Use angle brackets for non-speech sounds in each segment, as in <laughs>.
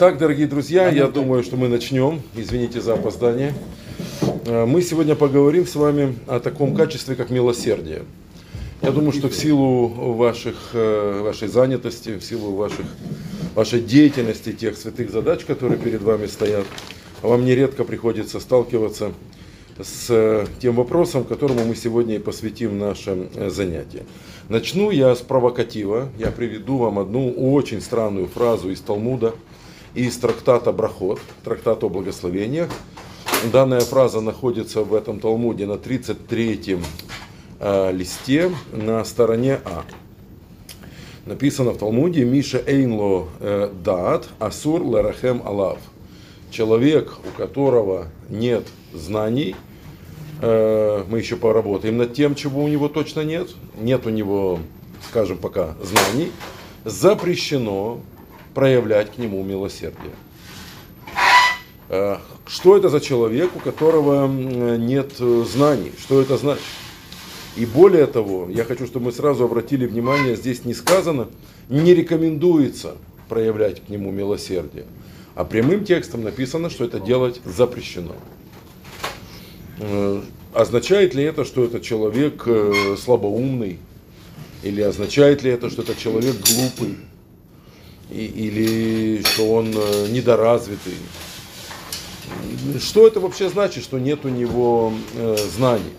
Э, итак, дорогие друзья, я думаю, что мы начнем. Извините за опоздание. Э, мы сегодня поговорим с вами о таком качестве, как милосердие. Я думаю, что в силу ваших, э, вашей занятости, в силу ваших, вашей деятельности, тех святых задач, которые перед вами стоят, вам нередко приходится сталкиваться с тем вопросом, которому мы сегодня и посвятим наше занятие. Начну я с провокатива. Я приведу вам одну очень странную фразу из Талмуда, из трактата Брахот, трактата о благословениях. Данная фраза находится в этом Талмуде на 33-м э, листе на стороне А. Написано в Талмуде Миша Эйнло э, Дат Асур Ларахем Алав. Человек, у которого нет знаний – Э, мы еще поработаем над тем, чего у него точно нет. Нет у него, скажем, пока знаний. Запрещено проявлять к нему милосердие. Э, что это за человек, у которого нет знаний? Что это значит? И более того, я хочу, чтобы мы сразу обратили внимание, здесь не сказано, не рекомендуется проявлять к нему милосердие. А прямым текстом написано, что это делать запрещено. Э, означает ли это, что это человек э, слабоумный? Или означает ли это, что это человек глупый? Или что он э, недоразвитый? Что это вообще значит, что нет у него знаний?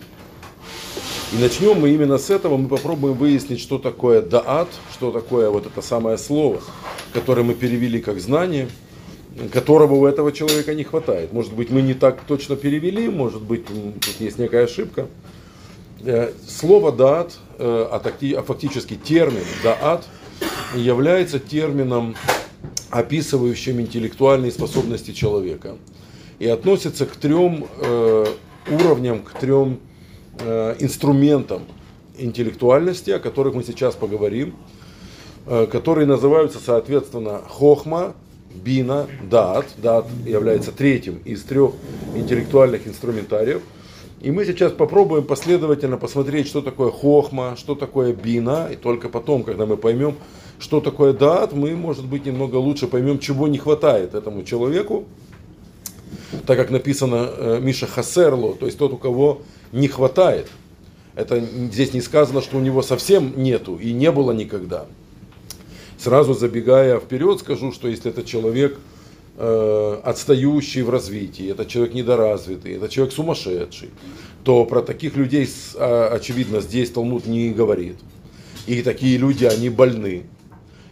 И начнем мы именно с этого, мы попробуем выяснить, что такое даат, что такое вот это самое слово, которое мы перевели как знание – которого у этого человека не хватает. Может быть, мы не так точно перевели, может быть, тут есть некая ошибка. Э, слово «даат», э, а фактически термин «даат» является термином, описывающим интеллектуальные способности человека. И относится к трем э, уровням, к трем инструментам интеллектуальности, о которых мы сейчас поговорим, которые называются, соответственно, хохма, бина, дат. Дат является третьим из трех интеллектуальных инструментариев. И мы сейчас попробуем последовательно посмотреть, что такое хохма, что такое бина. И только потом, когда мы поймем, что такое дат, мы, может быть, немного лучше поймем, чего не хватает этому человеку. Так как написано э, Миша Хасерло, то есть тот, у кого не хватает. Это здесь не сказано, что у него совсем нету и не было никогда. Сразу забегая вперед, скажу, что если это человек э, отстающий в развитии, это человек недоразвитый, это человек сумасшедший, то про таких людей, а, очевидно, здесь Талмуд не говорит. И такие люди, они больны.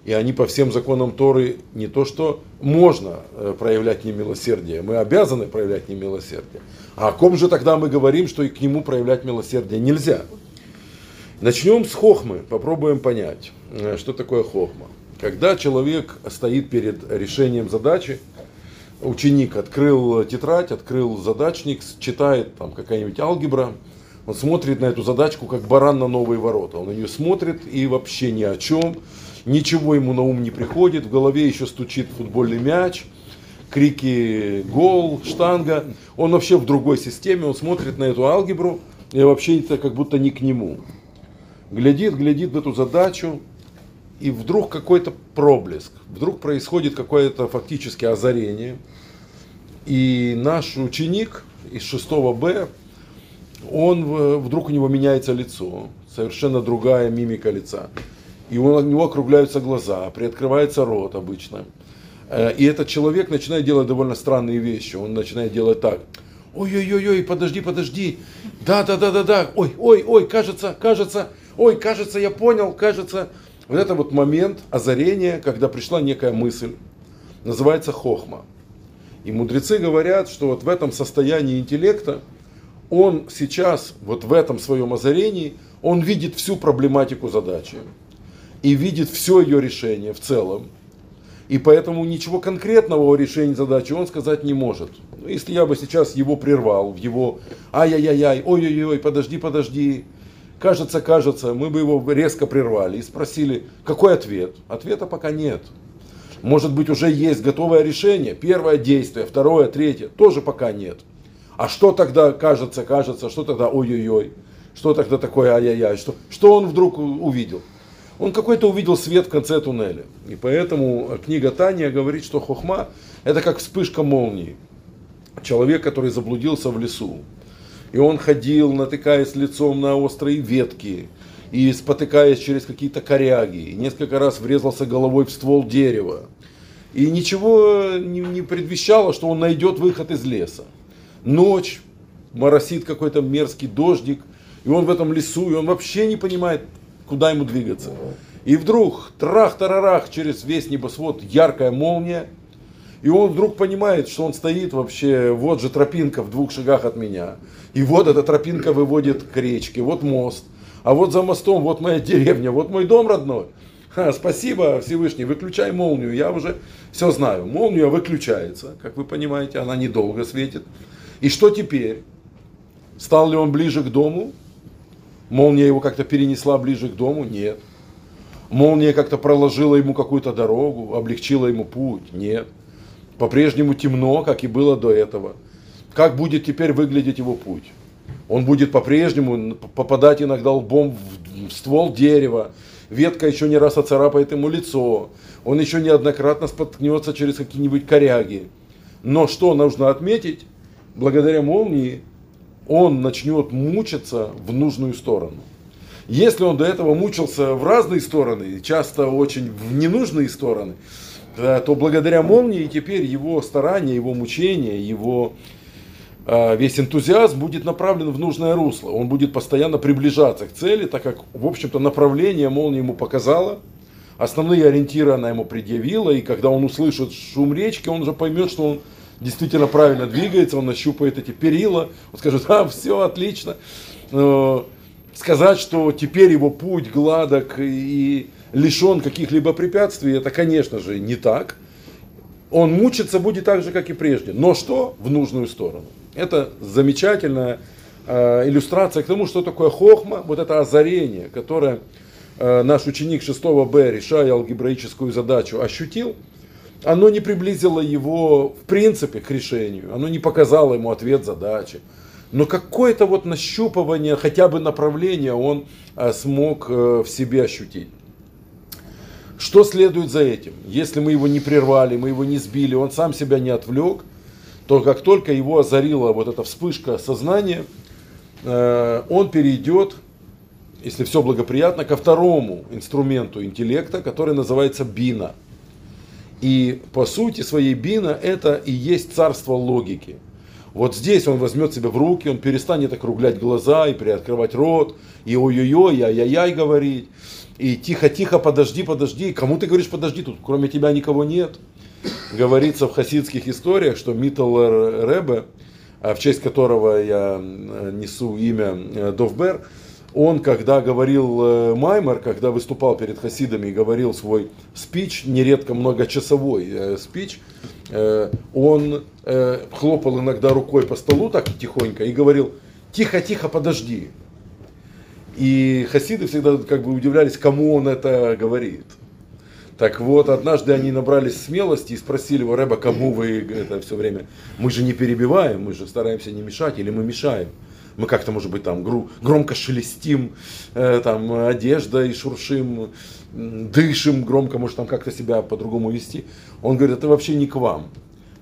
И они по всем законам Торы не то, что можно э, проявлять немилосердие, мы обязаны проявлять немилосердие. А о ком же тогда мы говорим, что и к нему проявлять милосердие нельзя? Начнем с хохмы, попробуем понять, э, что такое хохма. Когда человек стоит перед решением задачи, ученик открыл тетрадь, открыл задачник, читает там какая-нибудь алгебра, он смотрит на эту задачку как баран на новые ворота. Он на нее смотрит и вообще ни о чем, ничего ему на ум не приходит, в голове еще стучит футбольный мяч, крики гол, штанга. Он вообще в другой системе, он смотрит на эту алгебру и вообще это как будто не к нему. Глядит, глядит в эту задачу, и вдруг какой-то проблеск, вдруг происходит какое-то фактически озарение, и наш ученик из 6 Б, он вдруг у него меняется лицо, совершенно другая мимика лица. И у него округляются глаза, приоткрывается рот обычно. Э, и этот человек начинает делать довольно странные вещи. Он начинает делать так. Ой-ой-ой, подожди, подожди. Да, да, да, да, да. Ой, ой, ой, кажется, кажется. Ой, кажется, я понял, кажется. Вот это вот момент озарения, когда пришла некая мысль, называется хохма. И мудрецы говорят, что вот в этом состоянии интеллекта он сейчас, вот в этом своем озарении, он видит всю проблематику задачи и видит все ее решение в целом. И поэтому ничего конкретного о решении задачи он сказать не может. Ну, если я бы сейчас его прервал в его ай-яй-яй, ой-ой-ой, подожди, подожди, кажется, кажется, мы бы его резко прервали и спросили, какой ответ? Ответа пока нет. Может быть, уже есть готовое решение, первое действие, второе, третье, тоже пока нет. А что тогда кажется, кажется, что тогда ой-ой-ой, что тогда такое ай-яй-яй, что, что он вдруг увидел? Он какой-то увидел свет в конце туннеля. И поэтому книга Таня говорит, что хохма – это как вспышка молнии. Человек, который заблудился в лесу. И он ходил, натыкаясь лицом на острые ветки, и спотыкаясь через какие-то коряги, и несколько раз врезался головой в ствол дерева. И ничего не, не предвещало, что он найдет выход из леса. Ночь, моросит какой-то мерзкий дождик, и он в этом лесу, и он вообще не понимает, куда ему двигаться. И вдруг, трах-тарарах, через весь небосвод яркая молния, и он вдруг понимает, что он стоит вообще, вот же тропинка в двух шагах от меня. И вот эта тропинка выводит к речке, вот мост. А вот за мостом, вот моя деревня, вот мой дом родной. Ха, спасибо, Всевышний, выключай молнию, я уже все знаю. Молния выключается, как вы понимаете, она недолго светит. И что теперь? Стал ли он ближе к дому? Молния его как-то перенесла ближе к дому? Нет. Молния как-то проложила ему какую-то дорогу, облегчила ему путь? Нет. По-прежнему темно, как и было до этого. Как будет теперь выглядеть его путь? Он будет по-прежнему попадать иногда лбом в ствол дерева, ветка еще не раз оцарапает ему лицо, он еще неоднократно споткнется через какие-нибудь коряги. Но что нужно отметить, благодаря молнии он начнет мучиться в нужную сторону. Если он до этого мучился в разные стороны, часто очень в ненужные стороны, то благодаря молнии теперь его старания, его мучения, его э, весь энтузиазм будет направлен в нужное русло. Он будет постоянно приближаться к цели, так как, в общем-то, направление молнии ему показала, основные ориентиры она ему предъявила, и когда он услышит шум речки, он уже поймет, что он действительно правильно двигается, он нащупает эти перила, он скажет, а, все отлично. Сказать, что теперь его путь гладок и лишен каких-либо препятствий, это, конечно же, не так. Он мучиться будет так же, как и прежде. Но что? В нужную сторону. Это замечательная э, иллюстрация к тому, что такое хохма, вот это озарение, которое э, наш ученик 6 Б, решая алгебраическую задачу, ощутил – оно не приблизило его в принципе к решению, оно не показало ему ответ задачи. Но какое-то вот нащупывание, хотя бы направление он а, смог а, в себе ощутить. Что следует за этим? Если мы его не прервали, мы его не сбили, он сам себя не отвлек, то как только его озарила вот эта вспышка сознания, э, он перейдет, если все благоприятно, ко второму инструменту интеллекта, который называется бина – и по сути своей Бина это и есть царство логики. Вот здесь он возьмет себя в руки, он перестанет округлять глаза и приоткрывать рот, и ой-ой-ой, ай-яй-яй говорить, и тихо-тихо, подожди, подожди. Кому ты говоришь подожди, тут кроме тебя никого нет. Говорится в хасидских историях, что Миттл Ребе, в честь которого я несу имя э, Довбер, он, когда говорил э, Маймер, когда выступал перед хасидами и говорил свой спич, нередко многочасовой э, спич, э, он хлопал иногда рукой по столу так тихонько и говорил, тихо-тихо, подожди. И хасиды всегда как бы удивлялись, кому он это говорит. Так вот, однажды они набрались смелости и спросили его, Рэба, кому вы это все время? Мы же не перебиваем, мы же стараемся не мешать, или мы мешаем? мы как-то, может быть, там громко шелестим э, там, одеждой, шуршим, дышим громко, может, там как-то себя по-другому вести. Он говорит, это вообще не к вам.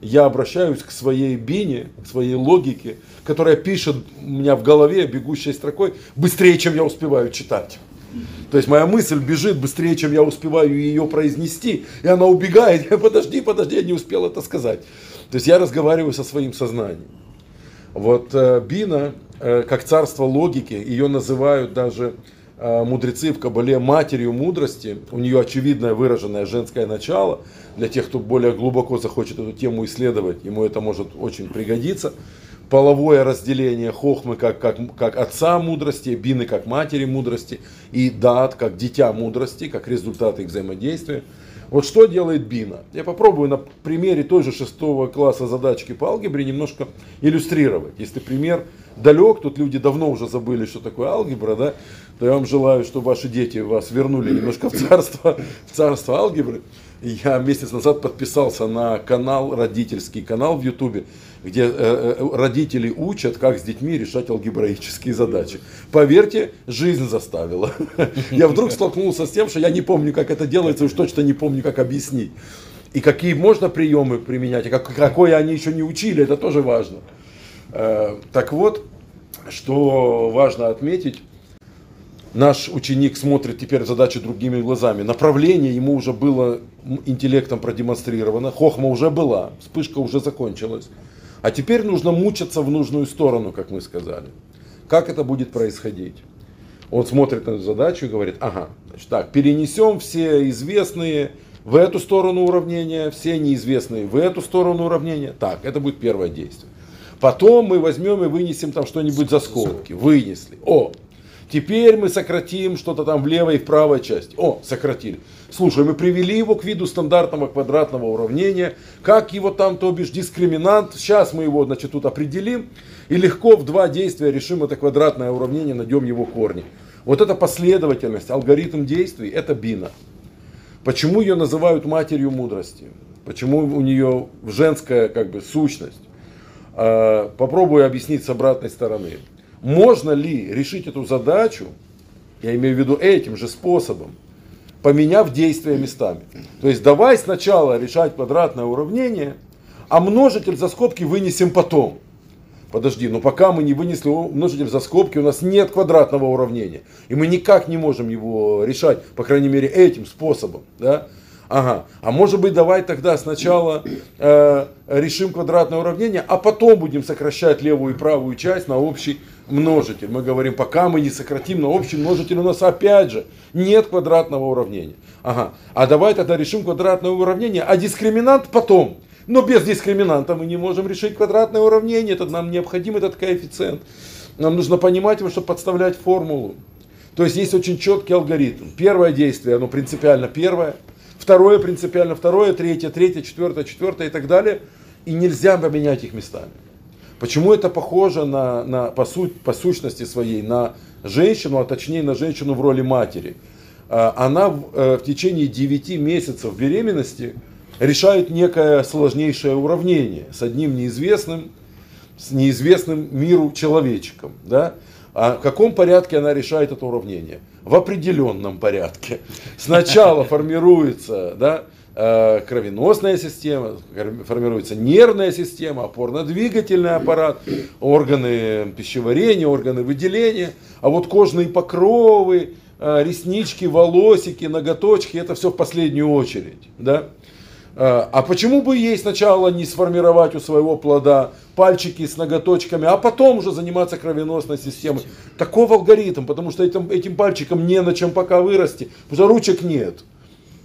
Я обращаюсь к своей бине, к своей логике, которая пишет у меня в голове, бегущей строкой, быстрее, чем я успеваю читать. То есть моя мысль бежит быстрее, чем я успеваю ее произнести, и она убегает. <laughs> Подожди, подожди, я не успел это сказать. То есть я разговариваю со своим сознанием. Вот э, Бина, э, как царство логики, ее называют даже мудрецы в Кабале матерью мудрости. У нее очевидное выраженное женское начало. Для тех, кто более глубоко захочет эту тему исследовать, ему это может очень пригодиться. Половое разделение хохмы как, как, как отца мудрости, бины как матери мудрости и дат как дитя мудрости, как результат их взаимодействия. Вот что делает Бина? Я попробую на примере той же шестого класса задачки по алгебре немножко иллюстрировать. Если пример далек, тут люди давно уже забыли, что такое алгебра, да, то я вам желаю, чтобы ваши дети вас вернули немножко в царство, в царство алгебры. Я месяц назад подписался на канал, родительский канал в Ютубе, где э, э, родители учат, как с детьми решать алгебраические задачи. Поверьте, жизнь заставила. Я вдруг столкнулся с тем, что я не помню, как это делается, уж точно не помню, как объяснить. И какие можно приемы применять, и как, какое они еще не учили, это тоже важно. Э, так вот, что важно отметить, наш ученик смотрит теперь задачи другими глазами. Направление ему уже было интеллектом продемонстрировано, хохма уже была, вспышка уже закончилась. А теперь нужно мучиться в нужную сторону, как мы сказали. Как это будет происходить? Он смотрит на эту задачу и говорит, ага, значит так, перенесем все известные в эту сторону уравнения, все неизвестные в эту сторону уравнения. Так, это будет первое действие. Потом мы возьмем и вынесем там что-нибудь за скобки. Вынесли. О, теперь мы сократим что-то там в левой и в правой части. О, сократили. Слушай, мы привели его к виду стандартного квадратного уравнения. Как его там, то бишь, дискриминант. Сейчас мы его, значит, тут определим. И легко в два действия решим это квадратное уравнение, найдем его корни. Вот эта последовательность, алгоритм действий, это бина. Почему ее называют матерью мудрости? Почему у нее женская как бы сущность? А, попробую объяснить с обратной стороны. Можно ли решить эту задачу, я имею в виду этим же способом, поменяв действия местами? То есть давай сначала решать квадратное уравнение, а множитель за скобки вынесем потом. Подожди, но пока мы не вынесли множитель за скобки, у нас нет квадратного уравнения. И мы никак не можем его решать, по крайней мере, этим способом. Да? Ага. А может быть, давай тогда сначала э, решим квадратное уравнение, а потом будем сокращать левую и правую часть на общий множитель. Мы говорим, пока мы не сократим на общий множитель, у нас опять же нет квадратного уравнения. Ага. А давай тогда решим квадратное уравнение, а дискриминант потом. Но без дискриминанта мы не можем решить квадратное уравнение, это нам необходим этот коэффициент. Нам нужно понимать его, чтобы подставлять формулу. То есть есть очень четкий алгоритм. Первое действие, оно принципиально первое – второе принципиально второе, третье, третье, четвертое, четвертое и так далее. И нельзя поменять их местами. Почему это похоже на, на, по, суть, по сущности своей на женщину, а точнее на женщину в роли матери? А, она в, э, в течение 9 месяцев беременности решает некое сложнейшее уравнение с одним неизвестным, с неизвестным миру человечком. Да? А в каком порядке она решает это уравнение? В определенном порядке. Сначала формируется да, э, кровеносная система, формируется нервная система, опорно-двигательный аппарат, органы пищеварения, органы выделения, а вот кожные покровы, э, реснички, волосики, ноготочки, это все в последнюю очередь. Да? Э, а почему бы ей сначала не сформировать у своего плода пальчики с ноготочками, а потом уже заниматься кровеносной системой? Таков алгоритм, потому что этим, этим пальчиком не на чем пока вырасти, потому что ручек нет.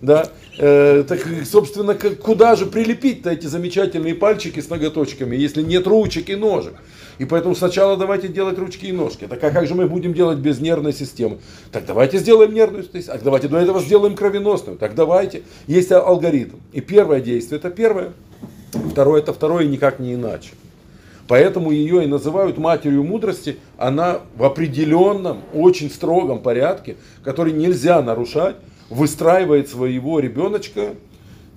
Да? Э, так, собственно, куда же прилепить-то эти замечательные пальчики с ноготочками, если нет ручек и ножек? И поэтому сначала давайте делать ручки и ножки. Так а как же мы будем делать без нервной системы? Так давайте сделаем нервную систему. Так давайте до этого сделаем кровеносную. Так давайте. Есть алгоритм. И первое действие это первое. Второе это второе и никак не иначе. Поэтому ее и называют матерью мудрости. Она в определенном, очень строгом порядке, который нельзя нарушать, выстраивает своего ребеночка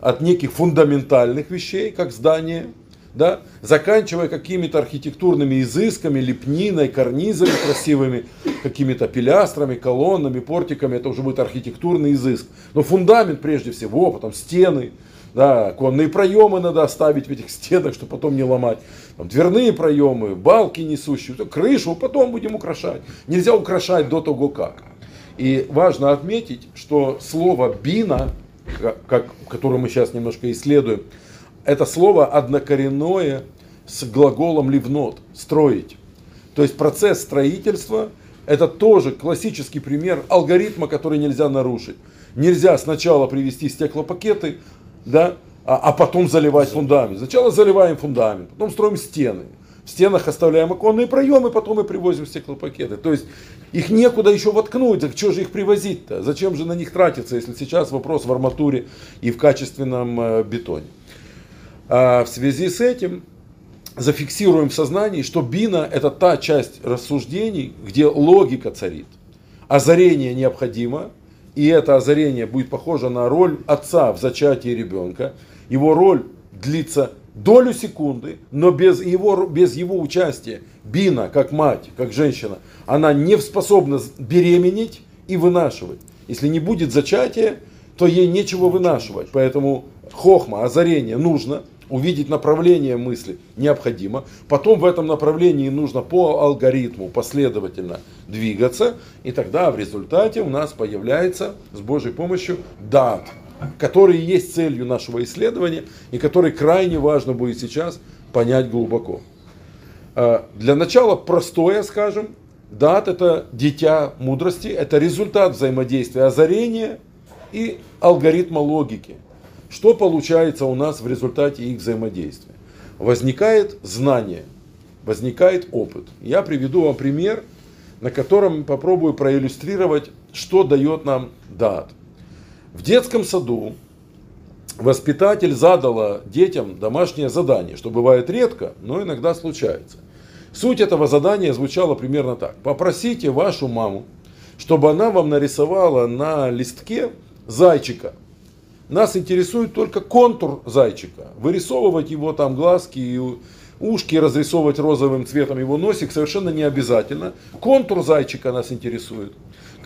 от неких фундаментальных вещей, как здание, да, заканчивая какими-то архитектурными изысками, лепниной, карнизами красивыми, какими-то пилястрами, колоннами, портиками, это уже будет архитектурный изыск. Но фундамент прежде всего, потом стены, да, конные проемы надо оставить в этих стенах, чтобы потом не ломать. Там, дверные проемы, балки несущие, крышу потом будем украшать. Нельзя украшать до того как. И важно отметить, что слово бина, как, которое мы сейчас немножко исследуем, это слово однокоренное с глаголом ливнот, строить. То есть процесс строительства это тоже классический пример алгоритма, который нельзя нарушить. Нельзя сначала привести стеклопакеты, да, а, а потом заливать фундамент. Сначала заливаем фундамент, потом строим стены. В стенах оставляем оконные проемы, потом мы привозим стеклопакеты. То есть их некуда еще воткнуть, так что же их привозить-то? Зачем же на них тратиться, если сейчас вопрос в арматуре и в качественном э, бетоне? А в связи с этим зафиксируем в сознании, что бина это та часть рассуждений, где логика царит. Озарение необходимо, и это озарение будет похоже на роль отца в зачатии ребенка. Его роль длится долю секунды, но без его, без его участия Бина, как мать, как женщина, она не способна беременеть и вынашивать. Если не будет зачатия, то ей нечего вынашивать. Поэтому хохма, озарение нужно, увидеть направление мысли необходимо. Потом в этом направлении нужно по алгоритму последовательно двигаться. И тогда в результате у нас появляется с Божьей помощью дат, который есть целью нашего исследования и который крайне важно будет сейчас понять глубоко. А, для начала простое, скажем, дат это дитя мудрости, это результат взаимодействия озарения и алгоритма логики. Что получается у нас в результате их взаимодействия? Возникает знание, возникает опыт. Я приведу вам пример, на котором попробую проиллюстрировать, что дает нам дат. В детском саду воспитатель задала детям домашнее задание, что бывает редко, но иногда случается. Суть этого задания звучала примерно так. Попросите вашу маму, чтобы она вам нарисовала на листке зайчика. Нас интересует только контур зайчика. Вырисовывать его там глазки и ушки, разрисовывать розовым цветом его носик совершенно не обязательно. Контур зайчика нас интересует.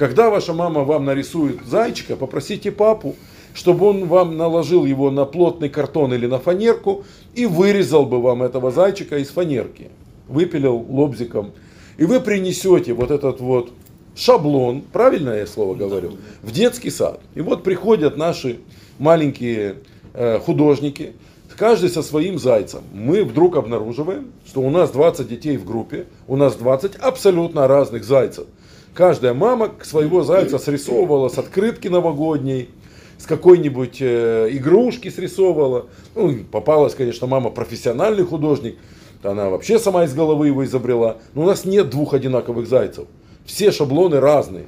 Когда ваша мама вам нарисует зайчика, попросите папу, чтобы он вам наложил его на плотный картон или на фанерку и вырезал бы вам этого зайчика из фанерки. Выпилил лобзиком. И вы принесете вот этот вот шаблон, правильно я слово говорю, в детский сад. И вот приходят наши маленькие э, художники, каждый со своим зайцем. Мы вдруг обнаруживаем, что у нас 20 детей в группе, у нас 20 абсолютно разных зайцев. Каждая мама своего зайца срисовывала с открытки новогодней, с какой-нибудь э, игрушки срисовывала. Ну, попалась, конечно, мама профессиональный художник, она вообще сама из головы его изобрела. Но у нас нет двух одинаковых зайцев. Все шаблоны разные.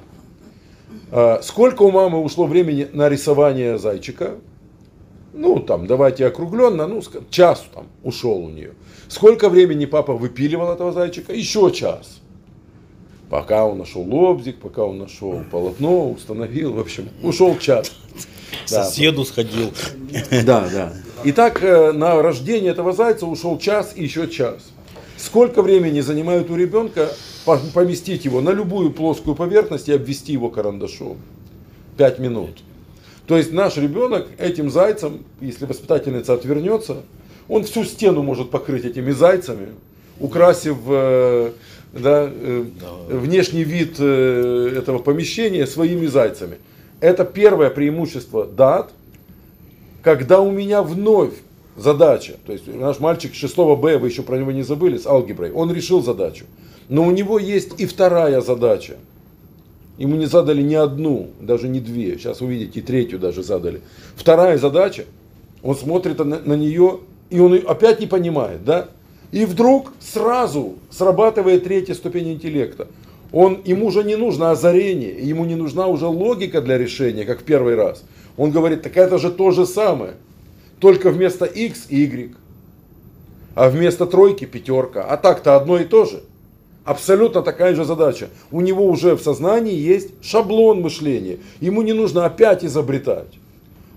А, сколько у мамы ушло времени на рисование зайчика? Ну, там, давайте округленно, ну, час там ушел у нее. Сколько времени папа выпиливал этого зайчика? Еще час. Пока он нашел лобзик, пока он нашел полотно, установил, в общем, ушел час. Соседу сходил. Да, да. Итак, э, на рождение этого зайца ушел час и еще час. Сколько времени занимает у ребенка поместить его на любую плоскую поверхность и обвести его карандашом? Пять минут. То есть наш ребенок этим зайцем, если воспитательница отвернется, он всю стену может покрыть этими зайцами, украсив да, э, внешний вид э, этого помещения своими зайцами. Это первое преимущество дат, когда у меня вновь задача, то есть наш мальчик 6 Б, вы еще про него не забыли, с алгеброй, он решил задачу. Но у него есть и вторая задача. Ему не задали ни одну, даже не две. Сейчас увидите, и третью даже задали. Вторая задача, он смотрит на, на нее, и он опять не понимает, да? И вдруг сразу срабатывает третья ступень интеллекта. Он, ему уже не нужно озарение, ему не нужна уже логика для решения, как в первый раз. Он говорит, так это же то же самое, только вместо x y, а вместо тройки пятерка, а так-то одно и то же. Абсолютно такая же задача. У него уже в сознании есть шаблон мышления. Ему не нужно опять изобретать.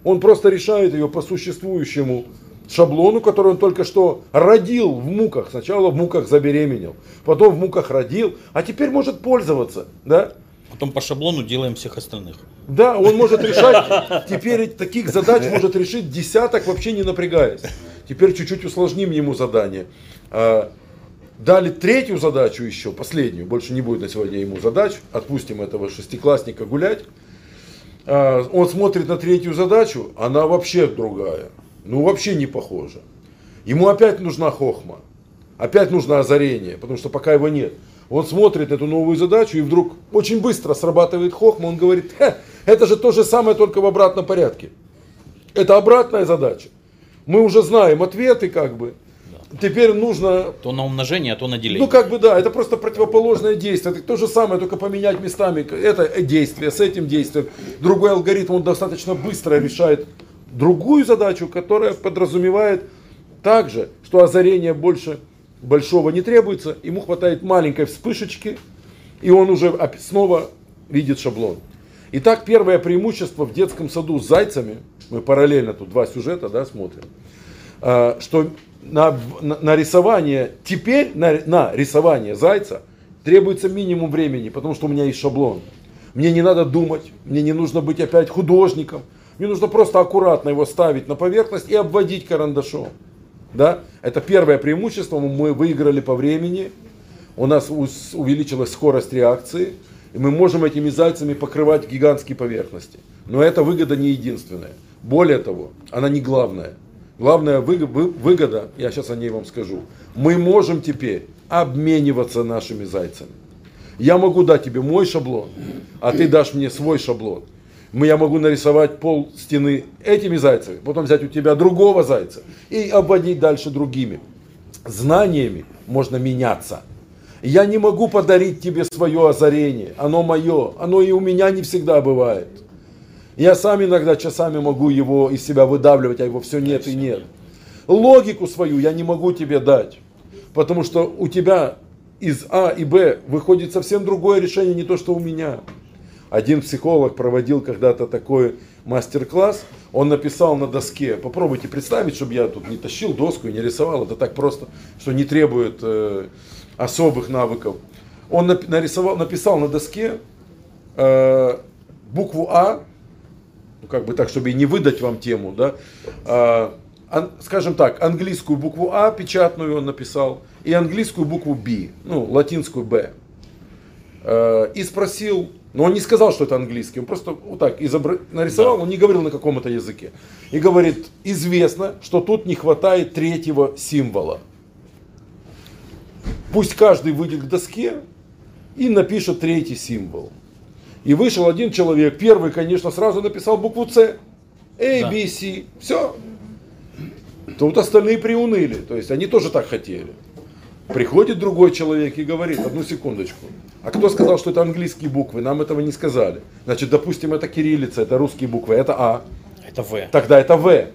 Он просто решает ее по существующему шаблону, который он только что родил в муках. Сначала в муках забеременел, потом в муках родил, а теперь может пользоваться. Да? Потом по шаблону делаем всех остальных. Да, он может <laughs> решать, теперь таких задач может решить десяток, вообще не напрягаясь. Теперь чуть-чуть усложним ему задание. А, Дали третью задачу еще, последнюю, больше не будет на сегодня ему задач, отпустим этого шестиклассника гулять. А, он смотрит на третью задачу, она вообще другая, ну вообще не похожа. Ему опять нужна хохма, опять нужно озарение, потому что пока его нет. Он смотрит эту новую задачу и вдруг очень быстро срабатывает хохма, он говорит, это же то же самое, только в обратном порядке. Это обратная задача. Мы уже знаем ответы как бы, теперь нужно... То на умножение, а то на деление. Ну, как бы да, это просто противоположное действие. Это то же самое, только поменять местами это действие с этим действием. Другой алгоритм, он достаточно быстро решает другую задачу, которая подразумевает также, что озарение больше большого не требуется, ему хватает маленькой вспышечки, и он уже снова видит шаблон. Итак, первое преимущество в детском саду с зайцами, мы параллельно тут два сюжета да, смотрим – а, что на, на, на рисование, теперь на, на рисование зайца требуется минимум времени, потому что у меня есть шаблон. Мне не надо думать, мне не нужно быть опять художником. Мне нужно просто аккуратно его ставить на поверхность и обводить карандашом. Да? Это первое преимущество, мы выиграли по времени, у нас увеличилась скорость реакции, и мы можем этими зайцами покрывать гигантские поверхности. Но эта выгода не единственная. Более того, она не главная. Главная выгода, я сейчас о ней вам скажу, мы можем теперь обмениваться нашими зайцами. Я могу дать тебе мой шаблон, а ты дашь мне свой шаблон. Я могу нарисовать пол стены этими зайцами, потом взять у тебя другого зайца и обводить дальше другими. Знаниями можно меняться. Я не могу подарить тебе свое озарение, оно мое, оно и у меня не всегда бывает. Я сам иногда часами могу его из себя выдавливать, а его все нет и нет. Логику свою я не могу тебе дать, потому что у тебя из А и Б выходит совсем другое решение, не то, что у меня. Один психолог проводил когда-то такой мастер-класс, он написал на доске, попробуйте представить, чтобы я тут не тащил доску и не рисовал, это так просто, что не требует э, особых навыков. Он нарисовал, написал на доске э, букву А, ну, как бы так, чтобы не выдать вам тему, да, а, ан, скажем так, английскую букву А печатную он написал и английскую букву B, ну, латинскую Б. А, и спросил, но он не сказал, что это английский, он просто вот так изобр... нарисовал, да. он не говорил на каком это языке. И говорит, известно, что тут не хватает третьего символа. Пусть каждый выйдет к доске и напишет третий символ. И вышел один человек, первый, конечно, сразу написал букву С. A, B, C. Все. Тут остальные приуныли. То есть они тоже так хотели. Приходит другой человек и говорит, одну секундочку, а кто сказал, что это английские буквы? Нам этого не сказали. Значит, допустим, это кириллица, это русские буквы, это А. Это В. Тогда это В.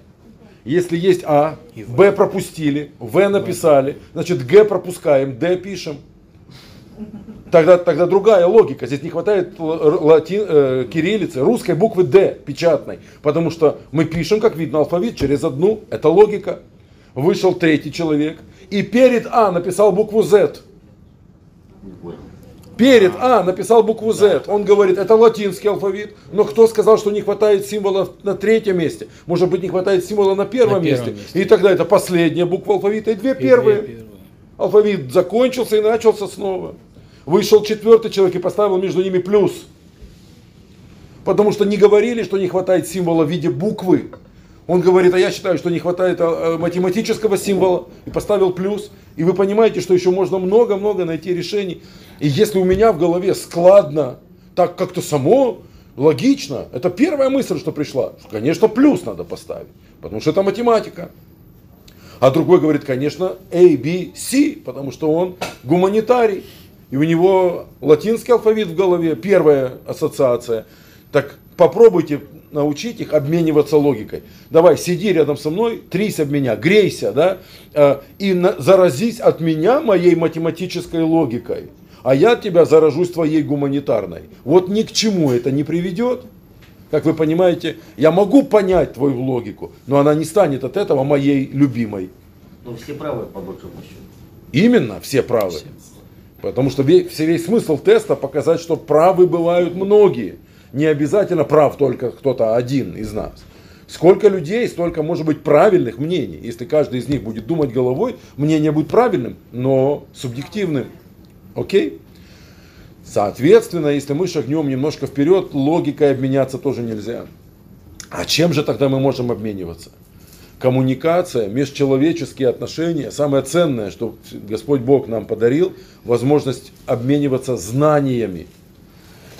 Если есть А, Б пропустили, В написали, значит Г пропускаем, Д пишем. Тогда, тогда другая логика. Здесь не хватает латин, э, кириллицы, русской буквы Д печатной. Потому что мы пишем, как видно, алфавит через одну. Это логика. Вышел третий человек. И перед А написал букву Z. Перед А написал букву Z. Он говорит, это латинский алфавит. Но кто сказал, что не хватает символа на третьем месте? Может быть, не хватает символа на первом, на первом месте. месте. И тогда это последняя буква алфавита и две первые. И две первые. Алфавит закончился и начался снова. Вышел четвертый человек и поставил между ними плюс. Потому что не говорили, что не хватает символа в виде буквы. Он говорит, а я считаю, что не хватает а, а, математического символа, и поставил плюс. И вы понимаете, что еще можно много-много найти решений. И если у меня в голове складно, так как-то само, логично, это первая мысль, что пришла, конечно, плюс надо поставить, потому что это математика. А другой говорит, конечно, A, B, C, потому что он гуманитарий и у него латинский алфавит в голове, первая ассоциация. Так попробуйте научить их обмениваться логикой. Давай, сиди рядом со мной, трись об меня, грейся, да, э, и на, заразись от меня моей математической логикой, а я тебя заражусь твоей гуманитарной. Вот ни к чему это не приведет. Как вы понимаете, я могу понять твою логику, но она не станет от этого моей любимой. Ну, все правы, по большому счету. Именно, все правы. Все. Потому что весь, весь смысл теста показать, что правы бывают многие. Не обязательно прав только кто-то один из нас. Сколько людей, столько может быть правильных мнений. Если каждый из них будет думать головой, мнение будет правильным, но субъективным. Окей? Соответственно, если мы шагнем немножко вперед, логикой обменяться тоже нельзя. А чем же тогда мы можем обмениваться? коммуникация, межчеловеческие отношения, самое ценное, что Господь Бог нам подарил, возможность обмениваться знаниями.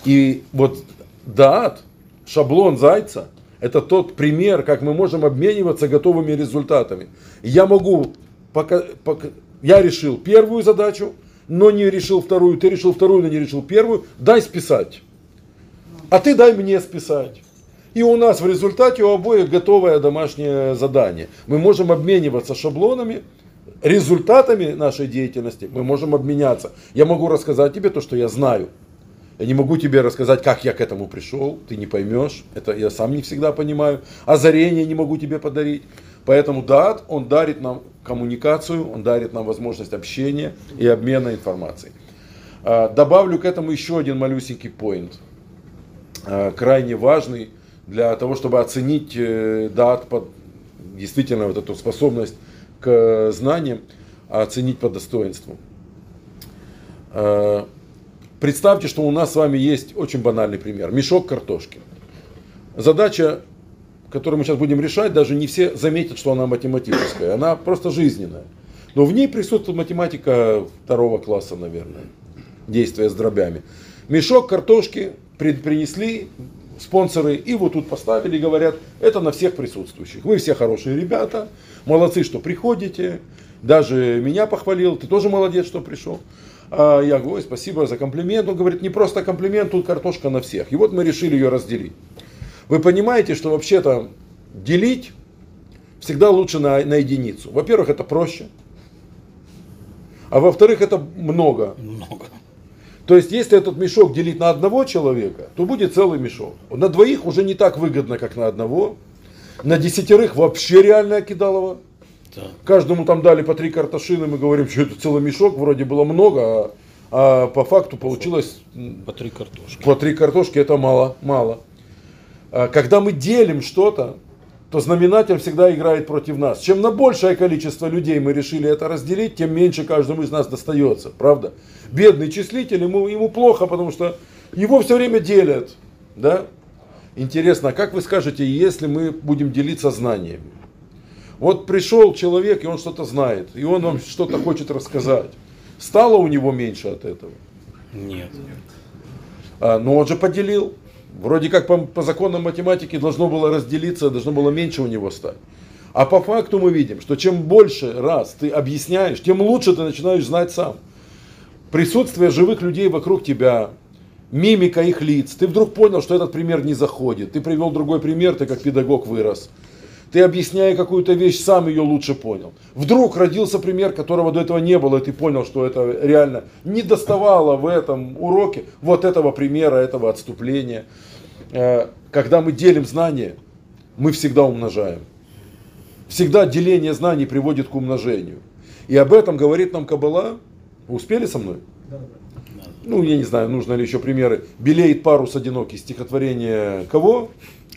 И вот даат, шаблон зайца, это тот пример, как мы можем обмениваться готовыми результатами. Я могу, пока, пока, я решил первую задачу, но не решил вторую, ты решил вторую, но не решил первую, дай списать. А ты дай мне списать. И у нас в результате у обоих готовое домашнее задание. Мы можем обмениваться шаблонами, результатами нашей деятельности, мы можем обменяться. Я могу рассказать тебе то, что я знаю. Я не могу тебе рассказать, как я к этому пришел, ты не поймешь, это я сам не всегда понимаю. Озарение не могу тебе подарить. Поэтому даат, он дарит нам коммуникацию, он дарит нам возможность общения и обмена информацией. А, добавлю к этому еще один малюсенький поинт, а, крайне важный для того, чтобы оценить э, даат под действительно вот эту способность к знаниям, оценить по достоинству. Представьте, что у нас с вами есть очень банальный пример. Мешок картошки. Задача, которую мы сейчас будем решать, даже не все заметят, что она математическая. Она просто жизненная. Но в ней присутствует математика второго класса, наверное действия с дробями. Мешок картошки принесли спонсоры и вот тут поставили говорят, это на всех присутствующих. Вы все хорошие ребята, молодцы, что приходите. Даже меня похвалил, ты тоже молодец, что пришел. А я говорю, спасибо за комплимент. Он говорит, не просто комплимент, тут картошка на всех. И вот мы решили ее разделить. Вы понимаете, что вообще-то делить всегда лучше на, на единицу. Во-первых, это проще. А во-вторых, это много. Много. То есть, если этот мешок делить на одного человека, то будет целый мешок. На двоих уже не так выгодно, как на одного. На десятерых вообще реальная кидалова. Да. Каждому там дали по три картошины, мы говорим, что это целый мешок, вроде было много, а, а по факту получилось... По три картошки. По три картошки это мало, мало. А когда мы делим что-то, то знаменатель всегда играет против нас. Чем на большее количество людей мы решили это разделить, тем меньше каждому из нас достается, правда? Бедный числитель, ему, ему плохо, потому что его все время делят, да? Интересно, а как вы скажете, если мы будем делиться знаниями? Вот пришел человек, и он что-то знает, и он вам что-то хочет рассказать. Стало у него меньше от этого? Нет. А, но он же поделил. Вроде как по, по законам математики должно было разделиться, должно было меньше у него стать. А по факту мы видим, что чем больше раз ты объясняешь, тем лучше ты начинаешь знать сам. Присутствие живых людей вокруг тебя, мимика их лиц, ты вдруг понял, что этот пример не заходит. Ты привел другой пример, ты как педагог вырос. Ты, объясняя какую-то вещь, сам ее лучше понял. Вдруг родился пример, которого до этого не было, и ты понял, что это реально не доставало в этом уроке вот этого примера, этого отступления. Э, когда мы делим знания, мы всегда умножаем. Всегда деление знаний приводит к умножению. И об этом говорит нам Кабала. Вы успели со мной? Ну, я не знаю, нужно ли еще примеры. Белеет парус одинокий, стихотворение кого?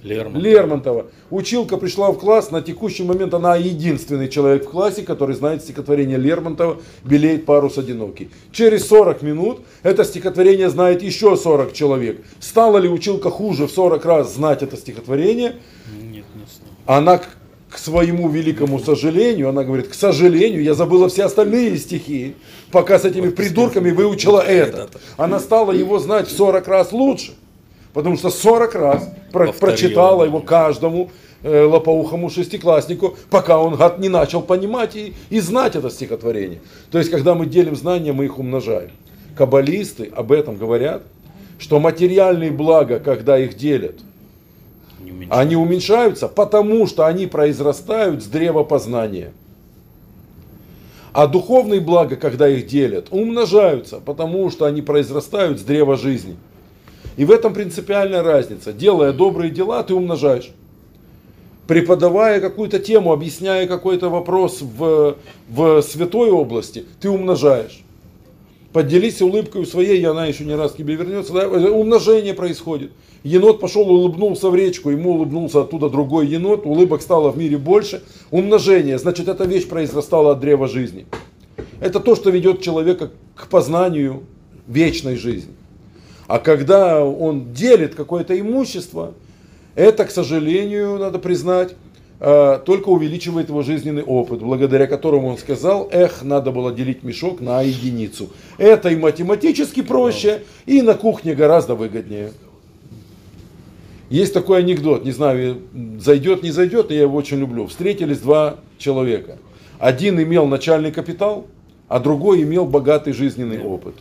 Лермонтова. Лермонтова. Училка пришла в класс, на текущий момент она единственный человек в классе, который знает стихотворение Лермонтова «Белеет парус одинокий». Через 40 минут это стихотворение знает еще 40 человек. Стала ли училка хуже в 40 раз знать это стихотворение? Нет, не стала. Она к своему великому сожалению, она говорит, к сожалению, я забыла все остальные стихи, пока с этими придурками выучила это. Она стала его знать в 40 раз лучше. Потому что 40 раз про, прочитала его каждому э, лопоухому шестикласснику, пока он гад не начал понимать и, и знать это стихотворение. То есть, когда мы делим знания, мы их умножаем. Каббалисты об этом говорят, что материальные блага, когда их делят, Не уменьшается. они уменьшаются, потому что они произрастают с древа познания. А духовные блага, когда их делят, умножаются, потому что они произрастают с древа жизни. И в этом принципиальная разница. Делая добрые дела, ты умножаешь. Преподавая какую-то тему, объясняя какой-то вопрос в, в святой области, ты умножаешь. Поделись улыбкой своей, и она еще не раз к тебе вернется. Умножение происходит. Енот пошел, улыбнулся в речку, ему улыбнулся оттуда другой енот, улыбок стало в мире больше. Умножение, значит, эта вещь произрастала от древа жизни. Это то, что ведет человека к познанию вечной жизни. А когда он делит какое-то имущество, это, к сожалению, надо признать, э, только увеличивает его жизненный опыт, благодаря которому он сказал, эх, надо было делить мешок на единицу. Это и математически проще, и на кухне гораздо выгоднее. Есть такой анекдот, не знаю, зайдет, не зайдет, но я его очень люблю. Встретились два человека. Один имел начальный капитал, а другой имел богатый жизненный опыт.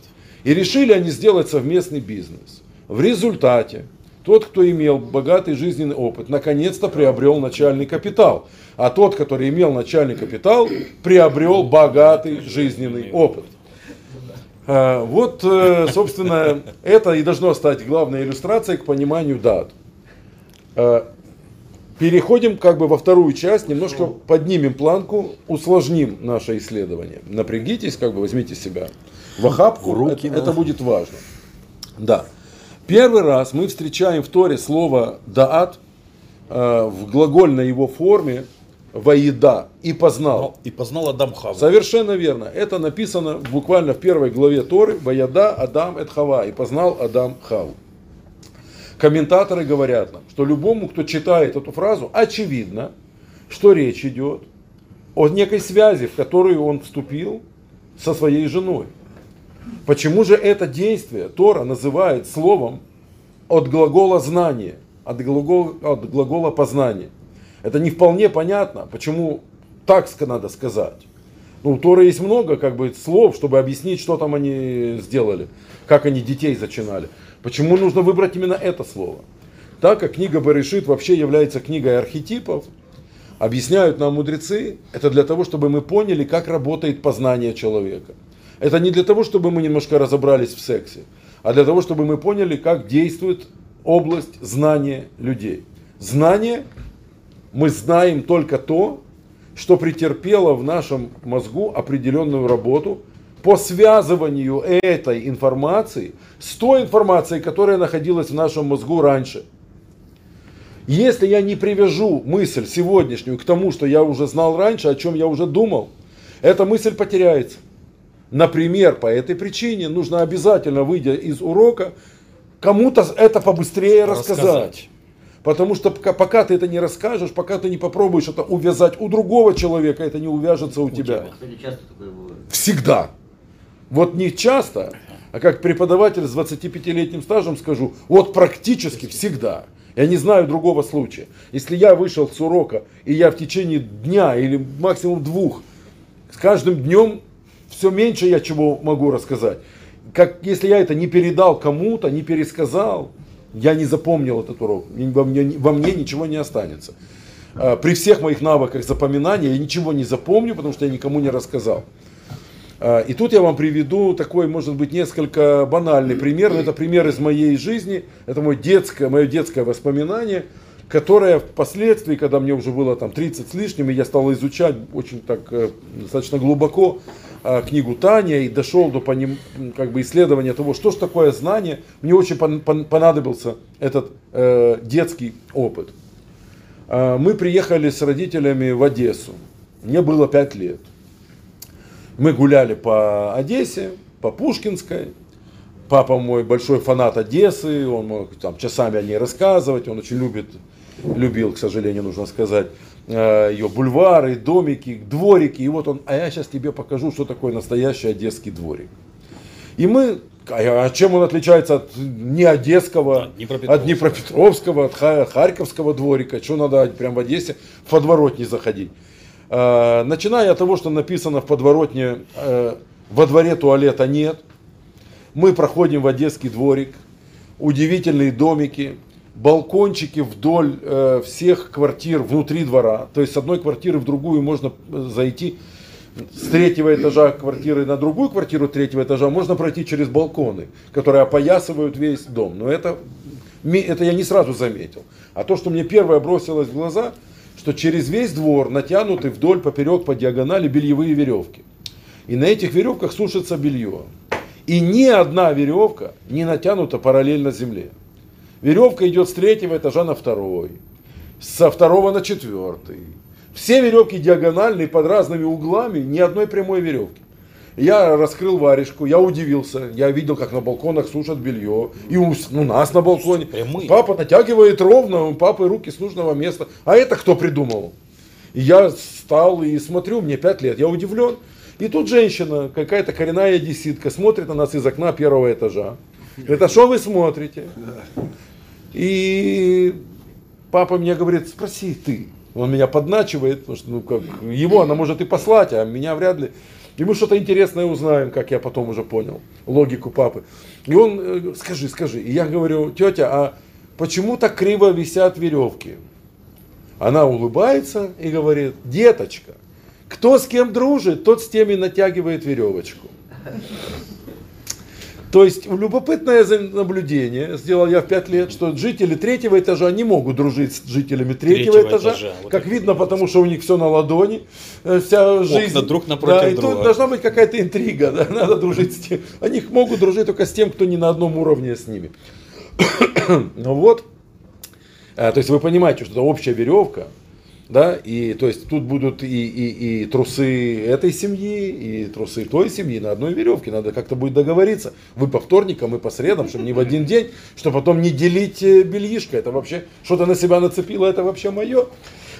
И решили они сделать совместный бизнес. В результате тот, кто имел богатый жизненный опыт, наконец-то приобрел начальный капитал. А тот, который имел начальный капитал, приобрел богатый жизненный опыт. А, Вот, э, собственно, это и должно стать главной иллюстрацией к пониманию дат. А, переходим как бы во вторую часть, немножко поднимем планку, усложним наше исследование. Напрягитесь, как бы возьмите себя в охапку, В руки, это, да. это будет важно. Да. Первый раз мы встречаем в Торе слово «даат» э, в глагольной его форме «воеда» и «познал». И познал Адам Хаву. Совершенно верно. Это написано буквально в первой главе Торы «Ваяда Адам эт Хава» и познал Адам Хаву. Комментаторы говорят нам, что любому, кто читает эту фразу, очевидно, что речь идет о некой связи, в которую он вступил со своей женой. Почему же это действие Тора называет словом от глагола знание, от глагола, от глагола познание? Это не вполне понятно, почему так надо сказать. Ну, у Торы есть много как бы, слов, чтобы объяснить, что там они сделали, как они детей зачинали. Почему нужно выбрать именно это слово? Так как книга Баришит вообще является книгой архетипов, объясняют нам мудрецы, это для того, чтобы мы поняли, как работает познание человека. Это не для того, чтобы мы немножко разобрались в сексе, а для того, чтобы мы поняли, как действует область знания людей. Знание мы знаем только то, что претерпело в нашем мозгу определенную работу по связыванию этой информации с той информацией, которая находилась в нашем мозгу раньше. Если я не привяжу мысль сегодняшнюю к тому, что я уже знал раньше, о чем я уже думал, эта мысль потеряется. Например, по этой причине нужно обязательно, выйдя из урока, кому-то это побыстрее рассказать. Рассказать. Потому что пока, ты это не расскажешь, пока ты не попробуешь это увязать у другого человека, это не увяжется у, тебя. тебя. Бывает. Всегда. Вот не часто, а как преподаватель с 25-летним стажем скажу, вот практически всегда. Я не знаю другого случая. Если я вышел с урока, и я в течение дня или максимум двух, с каждым днем все меньше я чего могу рассказать. Как, если я это не передал кому-то, не пересказал, я не запомнил этот урок, во мне, во мне ничего не останется. А, При всех моих навыках запоминания я ничего не запомню, потому что я никому не рассказал. А, И тут я вам приведу такой, может быть, несколько банальный пример. но Это пример из моей жизни. Это мое детское, мое детское воспоминание, которое впоследствии, когда мне уже было там 30 с лишним, и я стал изучать очень так э, достаточно глубоко книгу Таня и дошел до поним- как бы исследования того, что же такое знание, мне очень пон- пон- понадобился этот э, детский опыт. А, Мы приехали с родителями в Одессу. Мне было 5 лет. Мы гуляли по Одессе, по Пушкинской. Папа мой большой фанат Одессы, он мог там часами о ней рассказывать, он очень любит, любил, к сожалению, нужно сказать, э, ее бульвары, домики, дворики. И вот он, а я сейчас тебе покажу, что такое настоящий одесский дворик. И мы, а чем он отличается от не одесского, От Днепропетровского. от Днепропетровского, от Ха- Харьковского дворика, что надо прям в Одессе в подворотни заходить. Э, Начиная от того, что написано в подворотне, э, во дворе туалета нет, мы проходим в Одесский дворик, удивительные домики, балкончики вдоль э, всех квартир внутри двора. То есть с одной квартиры в другую можно э, зайти с третьего этажа квартиры на другую квартиру третьего этажа можно пройти через балконы, которые опоясывают весь дом. Но это, это я не сразу заметил. А то, что мне первое бросилось в глаза, что через весь двор натянуты вдоль, поперек, по диагонали бельевые веревки. И на этих веревках сушится белье. И ни одна веревка не натянута параллельно земле. Веревка идет с третьего этажа на второй, со второго на четвертый. Все веревки диагональные, под разными углами, ни одной прямой веревки. Я раскрыл варежку, я удивился. Я видел, как на балконах сушат белье. И у, у нас на балконе. Прямые. Папа натягивает ровно, у папы руки с нужного места. А это кто придумал? И я стал и смотрю, мне 5 лет, я удивлен. И тут женщина, какая-то коренная одесситка, смотрит на нас из окна первого этажа. А что вы смотрите? И папа мне говорит, спроси ты. Он меня подначивает, потому что ну, как, его она может и послать, а меня вряд ли. И мы что-то интересное узнаем, как я потом уже понял, логику папы. И он, э, скажи, скажи. И я говорю, тетя, а почему так криво висят веревки? Она улыбается и говорит, деточка, кто с кем дружит, тот с тем и натягивает веревочку. То есть любопытное наблюдение сделал я в 5 лет, что жители третьего этажа не могут дружить с жителями третьего, Третьего этажа, этажа, вот как видно, потому что у них все на ладони, э, вся жизнь. друг напротив да, и друга. тут должна быть какая-то интрига, да, <laughs> надо дружить с тем. Они могут дружить только с тем, кто не на одном уровне с ними. <coughs> ну вот, а, то есть вы понимаете, что это общая веревка, да, и то есть тут будут и, и, и трусы этой семьи, и трусы той семьи на одной веревке. Надо как-то будет договориться. Вы по вторникам, мы по средам, чтобы не в один день, чтобы потом не делить э, бельишко. Это вообще что-то на себя нацепило, это вообще мое.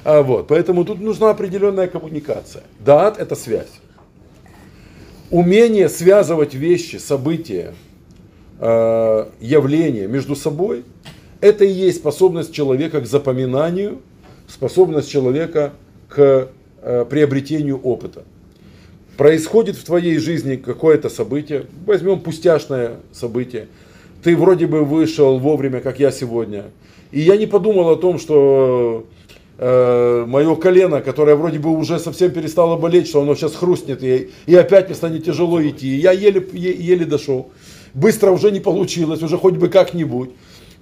А, вот, поэтому тут нужна определенная коммуникация. Даат – это связь. Умение связывать вещи, события, э, явления между собой – это и есть способность человека к запоминанию, способность человека к э, приобретению опыта. Происходит в твоей жизни какое-то событие, возьмем пустяшное событие, ты вроде бы вышел вовремя, как я сегодня, и я не подумал о том, что э, мое колено, которое вроде бы уже совсем перестало болеть, что оно сейчас хрустнет, и, и опять мне станет тяжело идти. Я еле, е- еле дошел. Быстро уже не получилось, уже хоть бы как-нибудь.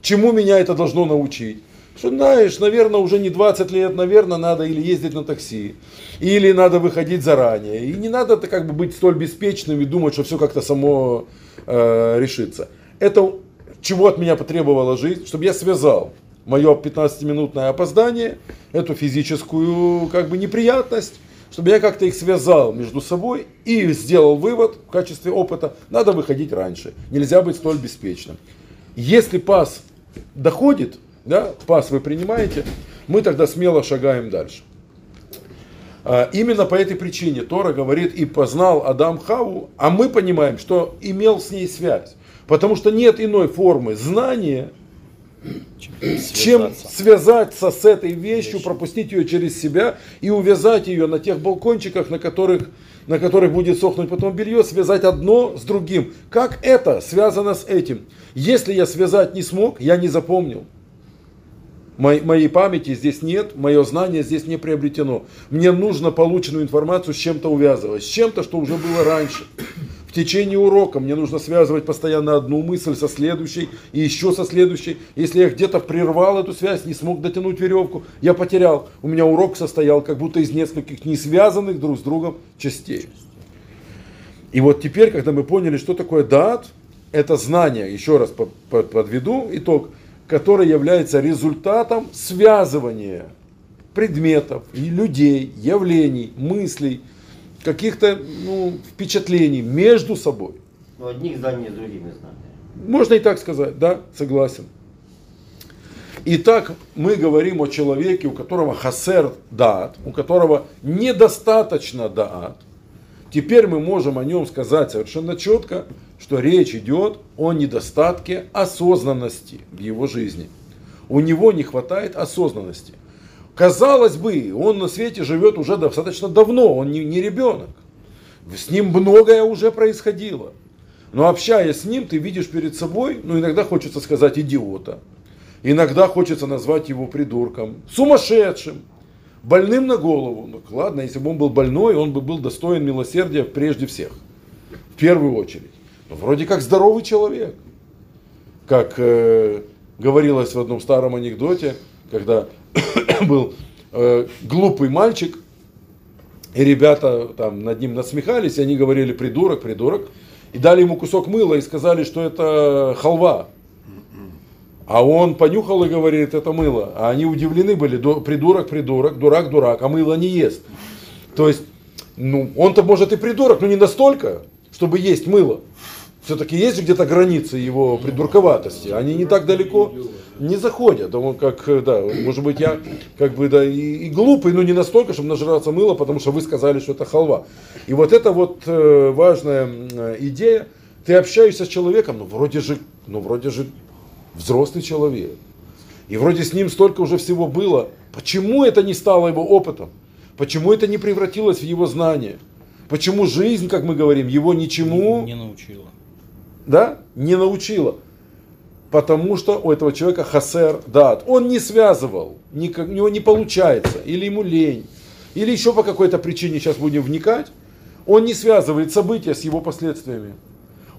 Чему меня это должно научить? Что, знаешь, наверное, уже не 20 лет, наверное, надо или ездить на такси, или надо выходить заранее. И не надо как бы быть столь беспечным и думать, что все как-то само э, решится. Это чего от меня потребовала жизнь, чтобы я связал мое 15-минутное опоздание, эту физическую как бы неприятность, чтобы я как-то их связал между собой и сделал вывод в качестве опыта, надо выходить раньше, нельзя быть столь беспечным. Если пас доходит, да, пас вы принимаете, мы тогда смело шагаем дальше. А, Именно по этой причине Тора говорит, и познал Адам Хаву, а мы понимаем, что имел с ней связь. Потому что нет иной формы знания, чем Связаться. связаться с этой вещью, пропустить ее через себя и увязать ее на тех балкончиках, на которых, на которых будет сохнуть потом белье, связать одно с другим. Как это связано с этим? Если я связать не смог, я не запомнил. Мо- Моей памяти здесь нет, мое знание здесь не приобретено. Мне нужно полученную информацию с чем-то увязывать, с чем-то, что уже было раньше. В течение урока мне нужно связывать постоянно одну мысль со следующей и еще со следующей. Если я где-то прервал эту связь, не смог дотянуть веревку, я потерял. У меня урок состоял как будто из нескольких не связанных друг с другом частей. И вот теперь, когда мы поняли, что такое даат, это знание, еще раз по- по- подведу итог, которое является результатом связывания предметов, и людей, явлений, мыслей, каких-то ну, впечатлений между собой. Ну, одних знаний с другими знаниями. Можно и так сказать, да, согласен. Итак, мы говорим о человеке, у которого хасер даат, у которого недостаточно даат. Теперь мы можем о нем сказать совершенно четко, что речь идет о недостатке осознанности в его жизни. У него не хватает осознанности. Казалось бы, он на свете живет уже достаточно давно, он не, не ребенок. С ним многое уже происходило. Но общаясь с ним, ты видишь перед собой, ну иногда хочется сказать идиота, иногда хочется назвать его придурком, сумасшедшим, больным на голову. Ну ладно, если бы он был больной, он бы был достоин милосердия прежде всех, в первую очередь. Вроде как здоровый человек. Как э, говорилось в одном старом анекдоте, когда <coughs> был э, глупый мальчик, и ребята там над ним насмехались, и они говорили придурок, придурок, и дали ему кусок мыла и сказали, что это халва. А он понюхал и говорит, это мыло. А они удивлены были, «Ду- придурок, придурок, дурак, дурак, а мыло не ест. То есть, ну, он-то может и придурок, но не настолько, чтобы есть мыло. Все-таки есть где-то границы его придурковатости. Они не так далеко не заходят. Он как, да, может быть, я как бы, да, и, и глупый, но не настолько, чтобы нажраться мыло, потому что вы сказали, что это халва. И вот это вот э, важная э, идея. Ты общаешься с человеком, ну вроде же, ну вроде же взрослый человек. И вроде с ним столько уже всего было. Почему это не стало его опытом? Почему это не превратилось в его знание? Почему жизнь, как мы говорим, его ничему Не научила. Да, не научила. Потому что у этого человека хасер дат. Он не связывал, никак, у него не получается, или ему лень, или еще по какой-то причине, сейчас будем вникать, он не связывает события с его последствиями.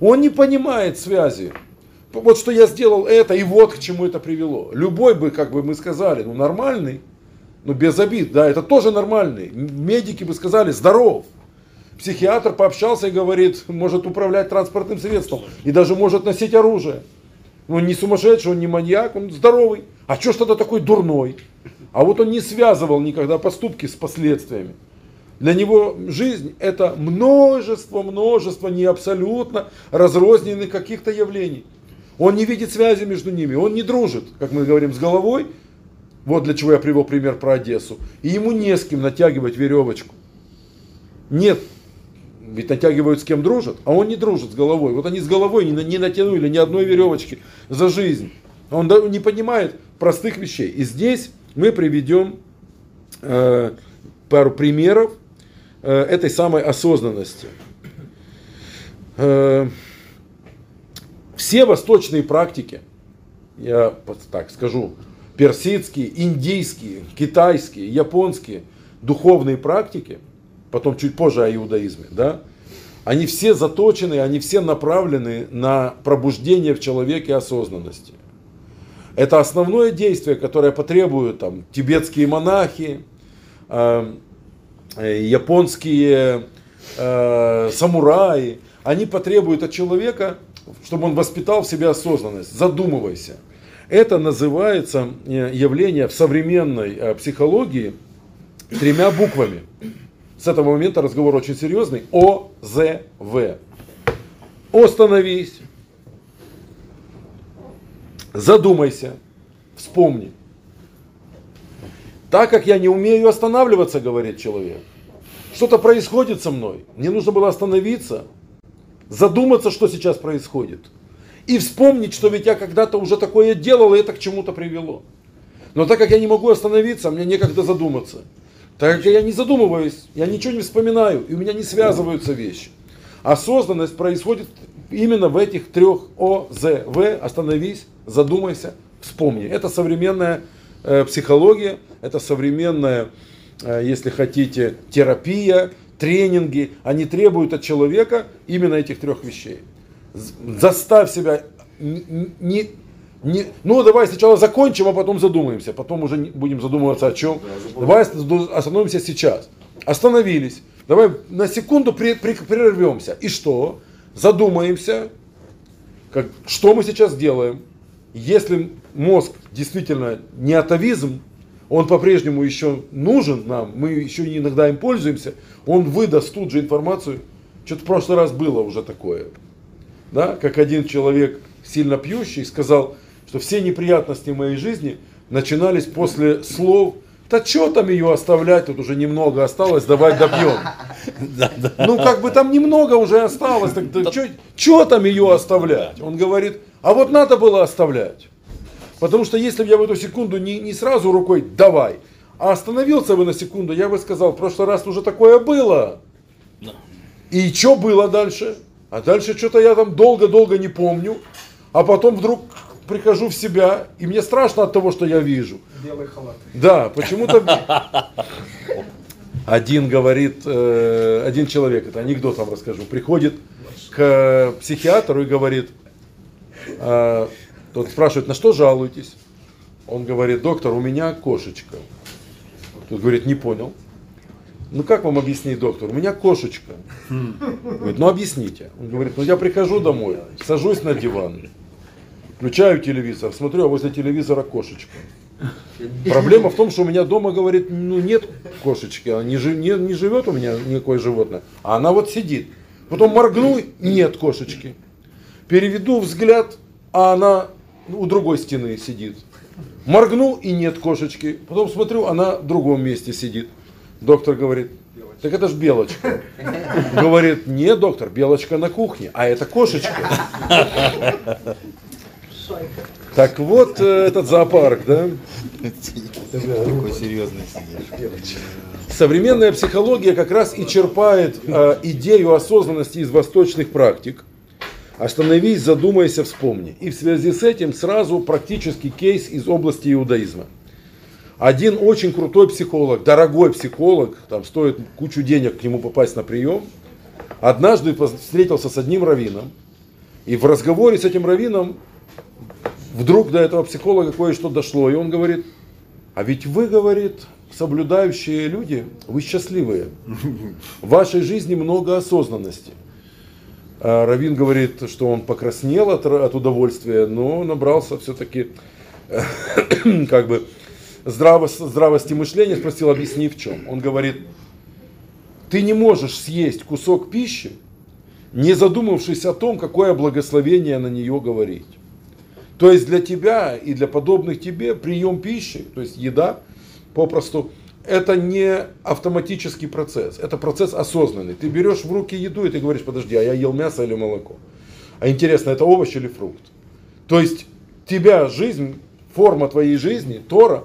Он не понимает связи. Вот что я сделал это, и вот к чему это привело. Любой бы, как бы мы сказали, ну нормальный, ну без обид, да, это тоже нормальный. Медики бы сказали, здоров. Психиатр пообщался и говорит, может управлять транспортным средством и даже может носить оружие. Он ну, не сумасшедший, он не маньяк, он здоровый. А что ж тогда такой дурной? А вот он не связывал никогда поступки с последствиями. Для него жизнь это множество, множество не абсолютно разрозненных каких-то явлений. Он не видит связи между ними, он не дружит, как мы говорим, с головой. Вот для чего я привел пример про Одессу. И ему не с кем натягивать веревочку. Нет, ведь натягивают с кем дружат, а он не дружит с головой. Вот они с головой не, не натянули ни одной веревочки за жизнь. Он не понимает простых вещей. И здесь мы приведем э, пару примеров э, этой самой осознанности. Э, все восточные практики, я так скажу, персидские, индийские, китайские, японские духовные практики, потом чуть позже о иудаизме, да, они все заточены, они все направлены на пробуждение в человеке осознанности. Это основное действие, которое потребуют там, тибетские монахи, э, э, японские э, самураи. Они потребуют от человека, чтобы он воспитал в себе осознанность. Задумывайся. Это называется э, явление в современной э, психологии тремя буквами. С этого момента разговор очень серьезный. ОЗВ. Остановись, Задумайся, вспомни. Так как я не умею останавливаться, говорит человек, что-то происходит со мной, мне нужно было остановиться, задуматься, что сейчас происходит. И вспомнить, что ведь я когда-то уже такое делал, и это к чему-то привело. Но так как я не могу остановиться, мне некогда задуматься. Так как я не задумываюсь, я ничего не вспоминаю, и у меня не связываются вещи. Осознанность происходит именно в этих трех О, З, В. Остановись, задумайся, вспомни. Это современная э, психология, это современная, э, если хотите, терапия, тренинги. Они требуют от человека именно этих трех вещей. Заставь себя не, не, ну давай сначала закончим, а потом задумаемся, потом уже будем задумываться о чем. Давай остановимся сейчас. Остановились. Давай на секунду при, при, прервемся. И что? Задумаемся, как, что мы сейчас делаем. Если мозг действительно не атовизм, он по-прежнему еще нужен нам, мы еще иногда им пользуемся, он выдаст тут же информацию. Что-то в прошлый раз было уже такое. Да? Как один человек, сильно пьющий, сказал, что все неприятности в моей жизни начинались после слов да что там ее оставлять, тут уже немного осталось, давай добьем. <laughs> Ну, как бы там немного уже осталось, так что там ее оставлять? Он говорит, а вот надо было оставлять. Потому что если бы я в эту секунду не, не сразу рукой давай, а остановился бы на секунду, я бы сказал, в прошлый раз уже такое было. И что было дальше? А дальше что-то я там долго-долго не помню. А потом вдруг прихожу в себя, и мне страшно от того, что я вижу. Белый халат. Да, почему-то один говорит, э, один человек, это анекдот вам расскажу, приходит к психиатру и говорит, э, тот спрашивает, на что жалуетесь? Он говорит, доктор, у меня кошечка. Тот говорит, не понял. Ну как вам объяснить, доктор? У меня кошечка. Говорит, ну объясните. Он говорит, ну я прихожу домой, сажусь на диван, Включаю телевизор, смотрю, а возле телевизора кошечка. Проблема в том, что у меня дома, говорит, ну нет кошечки, она не, не, не живет у меня никакое животное, а она вот сидит. Потом моргну, нет кошечки. Переведу взгляд, а она у другой стены сидит. Моргну и нет кошечки. Потом смотрю, она в другом месте сидит. Доктор говорит, так это ж белочка. Говорит, нет, доктор, белочка на кухне, а это кошечка. Так вот э, этот зоопарк, да? Такой серьезный Современная психология как раз и черпает э, идею осознанности из восточных практик. Остановись, задумайся, вспомни. И в связи с этим сразу практический кейс из области иудаизма. Один очень крутой психолог, дорогой психолог, там стоит кучу денег к нему попасть на прием, однажды встретился с одним раввином, И в разговоре с этим раввином вдруг до этого психолога кое-что дошло. И он говорит, а ведь вы, говорит, соблюдающие люди, вы счастливые. В вашей жизни много осознанности. А Равин говорит, что он покраснел от, от удовольствия, но набрался все-таки <coughs> как бы здраво, здравости мышления, спросил, объясни в чем. Он говорит, ты не можешь съесть кусок пищи, не задумавшись о том, какое благословение на нее говорить. То есть для тебя и для подобных тебе прием пищи, то есть еда, попросту, это не автоматический процесс, это процесс осознанный. Ты берешь в руки еду и ты говоришь, подожди, а я ел мясо или молоко? А интересно, это овощ или фрукт? То есть тебя жизнь, форма твоей жизни, Тора,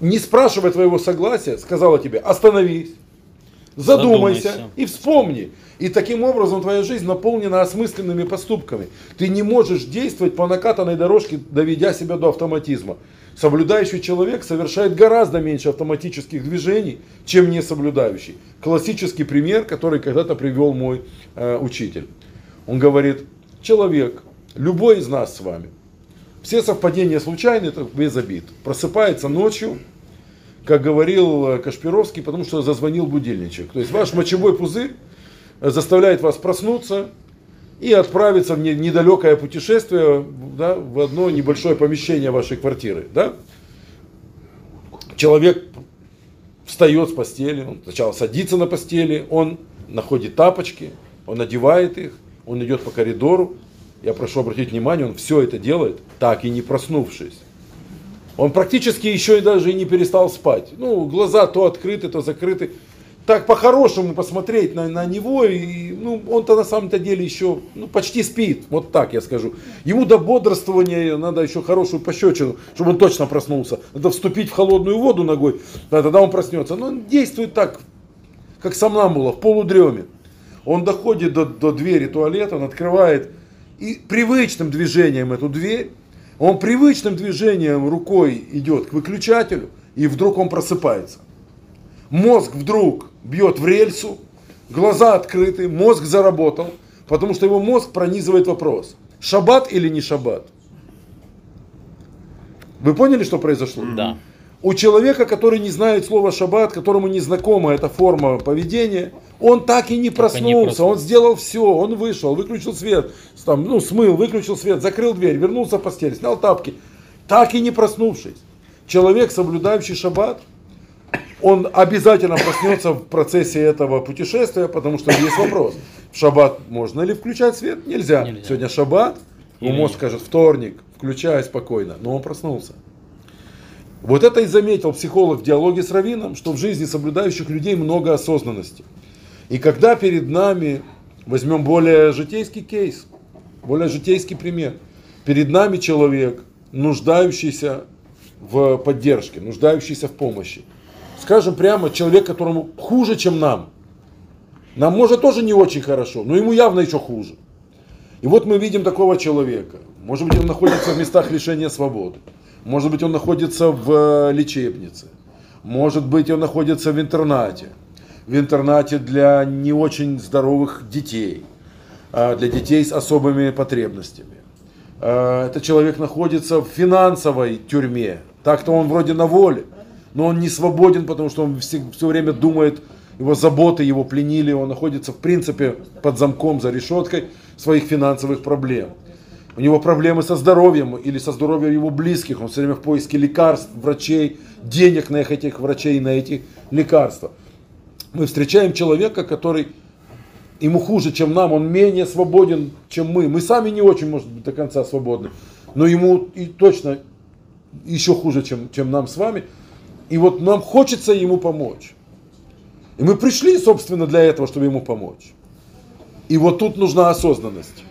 не спрашивая твоего согласия, сказала тебе, остановись, задумайся, задумайся и вспомни. И таким образом твоя жизнь наполнена осмысленными поступками. Ты не можешь действовать по накатанной дорожке, доведя себя до автоматизма. Соблюдающий человек совершает гораздо меньше автоматических движений, чем не соблюдающий. Классический пример, который когда-то привел мой э, учитель. Он говорит, человек, любой из нас с вами, все совпадения случайны, это без обид. Просыпается ночью, как говорил э, Кашпировский, потому что зазвонил будильничек. То есть ваш мочевой пузырь заставляет вас проснуться и отправиться в недалекое путешествие да, в одно небольшое помещение вашей квартиры. Да? Человек встает с постели, он сначала садится на постели, он находит тапочки, он надевает их, он идет по коридору. Я прошу обратить внимание, он все это делает, так и не проснувшись. Он практически еще и даже и не перестал спать. Ну, глаза то открыты, то закрыты так по-хорошему посмотреть на, на него, и, ну, он-то на самом-то деле еще ну, почти спит, вот так я скажу. Ему до бодрствования надо еще хорошую пощечину, чтобы он точно проснулся. Надо вступить в холодную воду ногой, да, тогда он проснется. Но он действует так, как сомнамбула, в полудреме. Он доходит до, до двери туалета, он открывает и привычным движением эту дверь, он привычным движением рукой идет к выключателю, и вдруг он просыпается. Мозг вдруг бьет в рельсу, глаза открыты, мозг заработал, потому что его мозг пронизывает вопрос, шаббат или не шаббат. Вы поняли, что произошло? Да. У человека, который не знает слова шаббат, которому не знакома эта форма поведения, он так и не проснулся, не проснулся. он сделал все, он вышел, выключил свет, там, ну, смыл, выключил свет, закрыл дверь, вернулся в постель, снял тапки, так и не проснувшись. Человек, соблюдающий шаббат, он обязательно проснется в процессе этого путешествия, потому что есть вопрос. В шаббат можно ли включать свет? Нельзя. Нельзя. Сегодня шаббат, Или мозг скажет вторник, включай спокойно, но он проснулся. Вот это и заметил психолог в диалоге с Равином, что в жизни соблюдающих людей много осознанности. И когда перед нами, возьмем более житейский кейс, более житейский пример, перед нами человек, нуждающийся в поддержке, нуждающийся в помощи скажем прямо, человек, которому хуже, чем нам. Нам может тоже не очень хорошо, но ему явно еще хуже. И вот мы видим такого человека. Может быть, он находится в местах лишения свободы. Может быть, он находится в э, лечебнице. Может быть, он находится в интернате. В интернате для не очень здоровых детей. А для детей с особыми потребностями. А, этот человек находится в финансовой тюрьме. Так-то он вроде на воле но он не свободен, потому что он все, все время думает, его заботы его пленили, он находится в принципе под замком, за решеткой своих финансовых проблем. У него проблемы со здоровьем или со здоровьем его близких, он все время в поиске лекарств, врачей, денег на этих врачей, на эти лекарства. Мы встречаем человека, который ему хуже, чем нам, он менее свободен, чем мы. Мы сами не очень, может быть, до конца свободны, но ему и точно еще хуже, чем, чем нам с вами. И вот нам хочется ему помочь. И мы пришли, собственно, для этого, чтобы ему помочь. И вот тут нужна осознанность.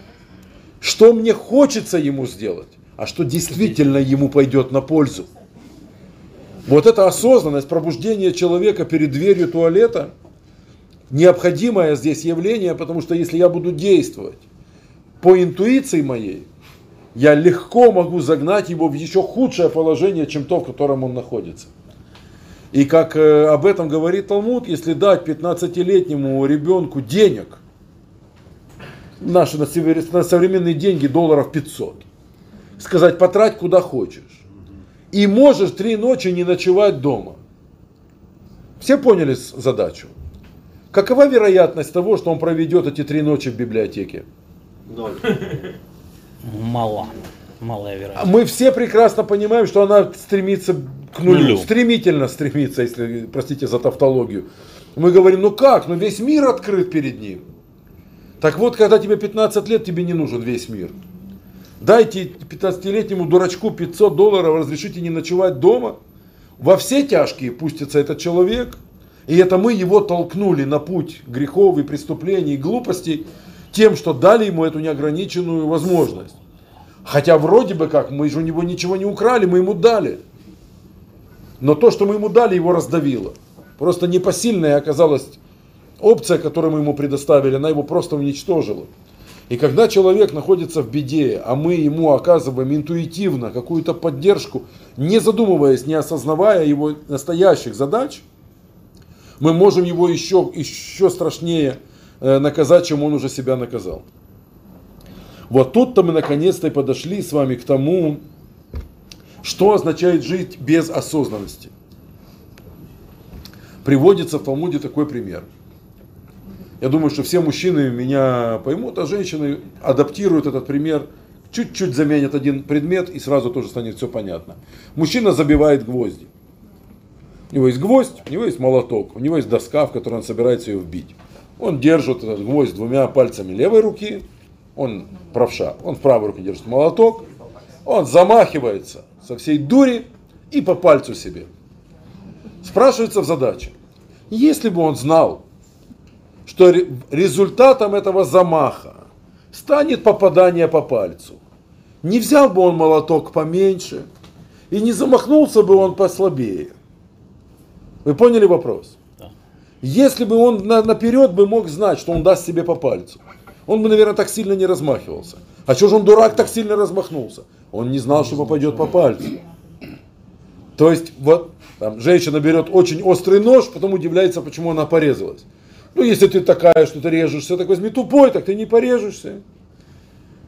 Что мне хочется ему сделать, а что действительно ему пойдет на пользу. Вот эта осознанность, пробуждение человека перед дверью туалета, необходимое здесь явление, потому что если я буду действовать по интуиции моей, я легко могу загнать его в еще худшее положение, чем то, в котором он находится. И как э, об этом говорит Талмуд, если дать 15-летнему ребенку денег, наши на, современные деньги долларов 500. Сказать, потрать куда хочешь. И можешь три ночи не ночевать дома. Все поняли задачу? Какова вероятность того, что он проведет эти три ночи в библиотеке? Ноль. Мало. Малая вероятность. Мы все прекрасно понимаем, что она стремится к нулю. Нулю. Стремительно стремится, если, простите за тавтологию. Мы говорим, ну как, ну весь мир открыт перед ним. Так вот, когда тебе 15 лет, тебе не нужен весь мир. Дайте 15-летнему дурачку 500 долларов, разрешите не ночевать дома. Во все тяжкие пустится этот человек. И это мы его толкнули на путь грехов и преступлений и глупостей тем, что дали ему эту неограниченную возможность. Хотя вроде бы как, мы же у него ничего не украли, мы ему дали. Но то, что мы ему дали, его раздавило. Просто непосильная оказалась опция, которую мы ему предоставили, она его просто уничтожила. И когда человек находится в беде, а мы ему оказываем интуитивно какую-то поддержку, не задумываясь, не осознавая его настоящих задач, мы можем его еще, еще страшнее э, наказать, чем он уже себя наказал. Вот тут-то мы наконец-то и подошли с вами к тому, что означает жить без осознанности. Приводится в Талмуде такой пример. Я думаю, что все мужчины меня поймут, а женщины адаптируют этот пример, чуть-чуть заменят один предмет и сразу тоже станет все понятно. Мужчина забивает гвозди. У него есть гвоздь, у него есть молоток, у него есть доска, в которой он собирается ее вбить. Он держит этот гвоздь двумя пальцами левой руки, он правша, он в правой руке держит молоток, он замахивается со всей дури и по пальцу себе. Спрашивается в задаче, если бы он знал, что ре- результатом этого замаха станет попадание по пальцу, не взял бы он молоток поменьше и не замахнулся бы он послабее. Вы поняли вопрос? Если бы он на- наперед бы мог знать, что он даст себе по пальцу, он бы, наверное, так сильно не размахивался. А что же он дурак так сильно размахнулся? Он не знал, что попадет по пальцу. То есть, вот там, женщина берет очень острый нож, потом удивляется, почему она порезалась. Ну, если ты такая, что ты режешься, так возьми тупой, так ты не порежешься.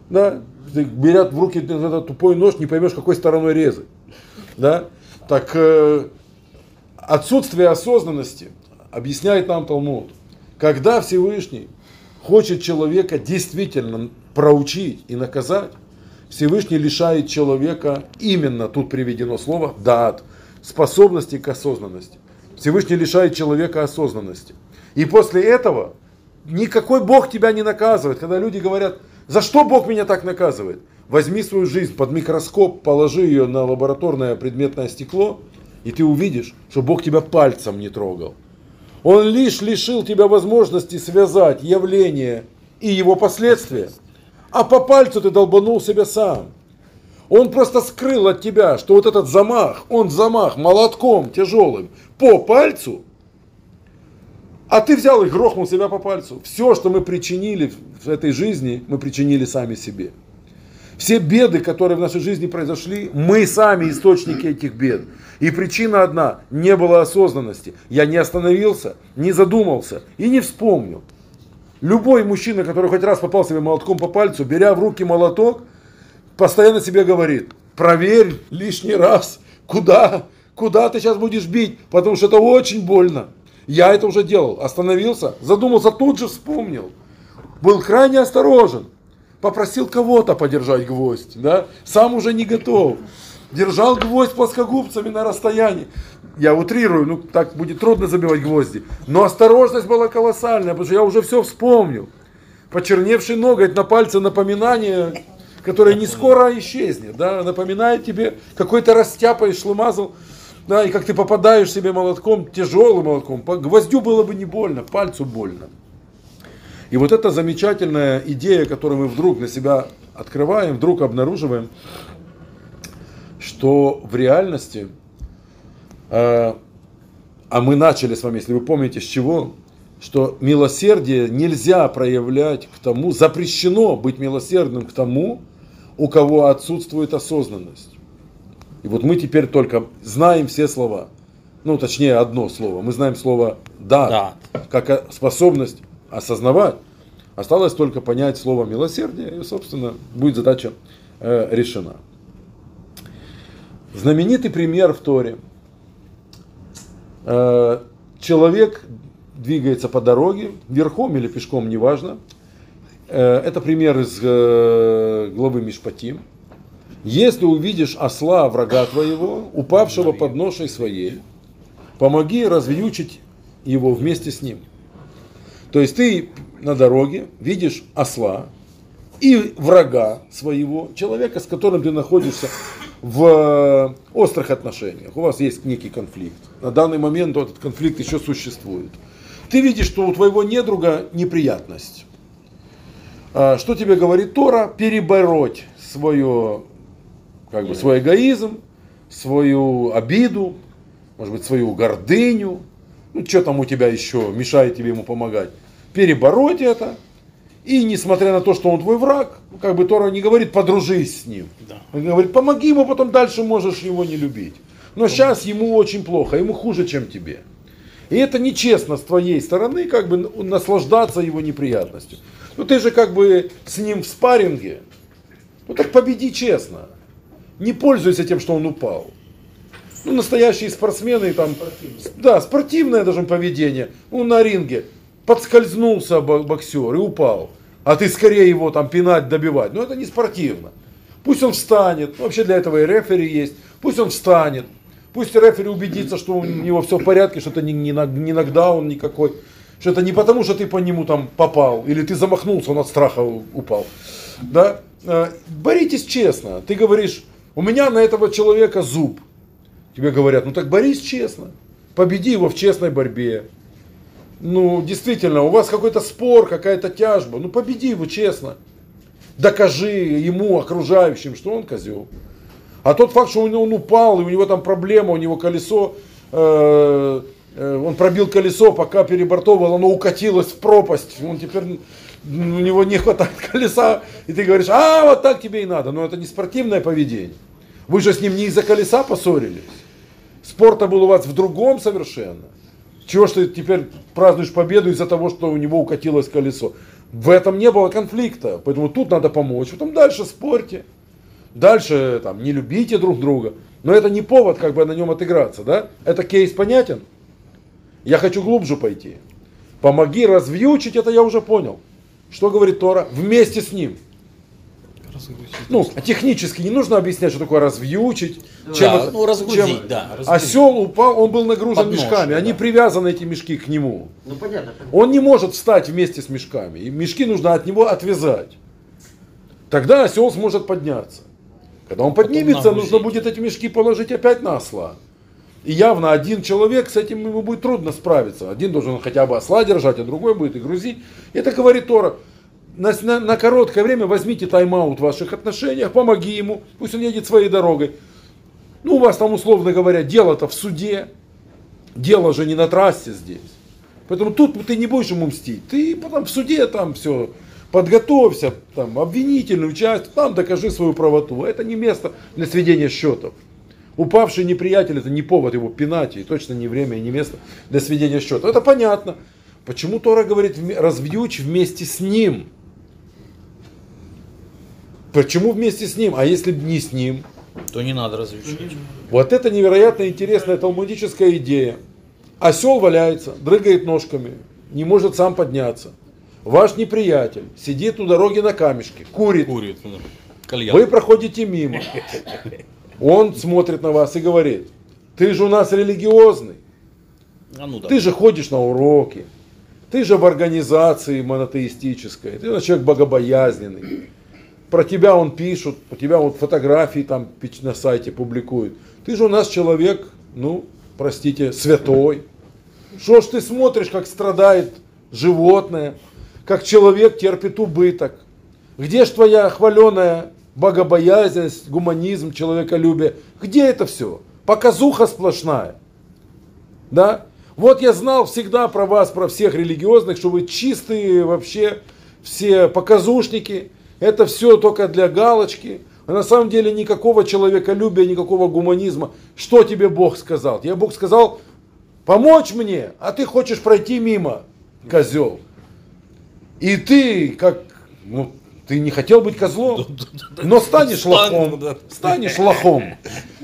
Да? Ты, берят в руки этот тупой нож, не поймешь, какой стороной резать. Да? Так э, отсутствие осознанности объясняет нам Талмуд. Когда Всевышний хочет человека действительно проучить и наказать, Всевышний лишает человека, именно тут приведено слово, дат, способности к осознанности. Всевышний лишает человека осознанности. И после этого никакой Бог тебя не наказывает. Когда люди говорят, за что Бог меня так наказывает? Возьми свою жизнь под микроскоп, положи ее на лабораторное предметное стекло, и ты увидишь, что Бог тебя пальцем не трогал. Он лишь лишил тебя возможности связать явление и его последствия, а по пальцу ты долбанул себя сам. Он просто скрыл от тебя, что вот этот замах, он замах молотком тяжелым по пальцу, а ты взял и грохнул себя по пальцу. Все, что мы причинили в этой жизни, мы причинили сами себе. Все беды, которые в нашей жизни произошли, мы сами источники этих бед. И причина одна, не было осознанности. Я не остановился, не задумался и не вспомнил. Любой мужчина, который хоть раз попал себе молотком по пальцу, беря в руки молоток, постоянно себе говорит, проверь лишний раз, куда, куда ты сейчас будешь бить, потому что это очень больно. Я это уже делал, остановился, задумался, тут же вспомнил. Был крайне осторожен, попросил кого-то подержать гвоздь, да? сам уже не готов. Держал гвоздь плоскогубцами на расстоянии. Я утрирую, ну так будет трудно забивать гвозди. Но осторожность была колоссальная, потому что я уже все вспомнил. Почерневший ноготь на пальце напоминание, которое не скоро исчезнет, да, напоминает тебе, какой то растяпаешь, шлымазал, да, и как ты попадаешь себе молотком, тяжелым молотком, по гвоздю было бы не больно, пальцу больно. И вот эта замечательная идея, которую мы вдруг для себя открываем, вдруг обнаруживаем, что в реальности, э, а мы начали с вами, если вы помните, с чего, что милосердие нельзя проявлять к тому, запрещено быть милосердным к тому, у кого отсутствует осознанность. И вот мы теперь только знаем все слова. Ну, точнее, одно слово. Мы знаем слово «да», Да. как способность осознавать. Осталось только понять слово милосердие, и, собственно, будет задача э, решена. Знаменитый пример в Торе. Э, человек двигается по дороге, верхом или пешком, неважно. Э, это пример из э, главы Мишпатим. Если увидишь осла врага твоего, упавшего под ношей своей, помоги развьючить его вместе с ним. То есть ты на дороге видишь осла и врага своего, человека, с которым ты находишься в острых отношениях. У вас есть некий конфликт. На данный момент этот конфликт еще существует. Ты видишь, что у твоего недруга неприятность. А, что тебе говорит Тора? Перебороть свое, как бы, свой эгоизм, свою обиду, может быть, свою гордыню. Ну, что там у тебя еще мешает тебе ему помогать? Перебороть это. И несмотря на то, что он твой враг, как бы Тора не говорит, подружись с ним. Да. Он говорит, помоги ему, потом дальше можешь его не любить. Но сейчас ему очень плохо, ему хуже, чем тебе. И это нечестно с твоей стороны, как бы наслаждаться его неприятностью. Ну ты же как бы с ним в спарринге. Ну так победи честно. Не пользуйся тем, что он упал. Ну, настоящие спортсмены, там, да, спортивное даже поведение. Ну, на ринге подскользнулся боксер и упал. А ты скорее его там пинать, добивать. Ну, это не спортивно. Пусть он встанет. Вообще для этого и рефери есть. Пусть он встанет. Пусть рефери убедится, что у него все в порядке, что это не, не, не нокдаун никакой. Что это не потому, что ты по нему там попал, или ты замахнулся, он от страха упал. Да? Э, боритесь честно. Ты говоришь, у меня на этого человека зуб. Тебе говорят, ну так борись честно. Победи его в честной борьбе. Ну, действительно, у вас какой-то спор, какая-то тяжба. Ну, победи его честно. Докажи ему, окружающим, что он козел. А тот факт, что он упал, и у него там проблема, у него колесо, э, э, он пробил колесо, пока перебортовал, оно укатилось в пропасть. Он теперь, у него не хватает <laughs> колеса, и ты говоришь, а, вот так тебе и надо. Но это не спортивное поведение. Вы же с ним не из-за колеса поссорились. Спорта был у вас в другом совершенно. Чего ж ты теперь празднуешь победу из-за того, что у него укатилось колесо? В этом не было конфликта, поэтому тут надо помочь. Потом дальше спорьте. Дальше там, не любите друг друга. Но это не повод как бы на нем отыграться. Да? Это кейс понятен? Я хочу глубже пойти. Помоги развьючить, это я уже понял. Что говорит Тора? Вместе с ним. Ну, технически не нужно объяснять, что такое развьючить. Да, чем это, ну разгрузить, чем... да. Разгрузить. Осел упал, он был нагружен Под нож, мешками, они да. привязаны, эти мешки, к нему. Ну понятно. понятно. Он не может встать вместе с мешками. И мешки нужно от него отвязать. Тогда осел сможет подняться. Когда он поднимется, нужно будет эти мешки положить опять на осла. И явно один человек с этим ему будет трудно справиться. Один должен хотя бы осла держать, а другой будет и грузить. Это говорит Тора. На, на- на короткое время возьмите тайм-аут в ваших отношениях, помоги ему, пусть он едет своей дорогой. Ну, у вас там, условно говоря, дело-то в суде. Дело же не на трассе здесь. Поэтому тут ты не будешь ему мстить. Ты потом в суде там все подготовься, там обвинительную часть, там докажи свою правоту. Это не место для сведения счетов. Упавший неприятель это не повод его пинать, и точно не время и не место для сведения счетов. Это понятно. Почему Тора говорит развьючь вместе с ним? Почему вместе с ним? А если бы не с ним? То не надо развлечать. Вот это невероятно интересная талмудическая идея. Осел валяется, дрыгает ножками, не может сам подняться. Ваш неприятель сидит у дороги на камешке, курит. Курит. да. Кальян. Вы проходите мимо. Он смотрит на вас и говорит, ты же у нас религиозный, А ну да. ты же ходишь на уроки, ты же в организации монотеистической, ты же человек богобоязненный. Про тебя он пишут, про тебя вот фотографии там на сайте публикуют. Ты же у нас человек, ну, простите, святой. Что ж ты смотришь, как страдает животное, как человек терпит убыток? Где ж твоя хваленая богобоязненность, гуманизм, человеколюбие? Где это все? Показуха сплошная. Да? Вот я знал всегда про вас, про всех религиозных, что вы чистые вообще все показушники. Это все только для галочки. А на самом деле никакого человеколюбия, никакого гуманизма. Что тебе Бог сказал? Тебе Бог сказал, помочь мне, а ты хочешь пройти мимо, козел. И ты, как, ну, ты не хотел быть козлом, но станешь лохом. Станешь лохом.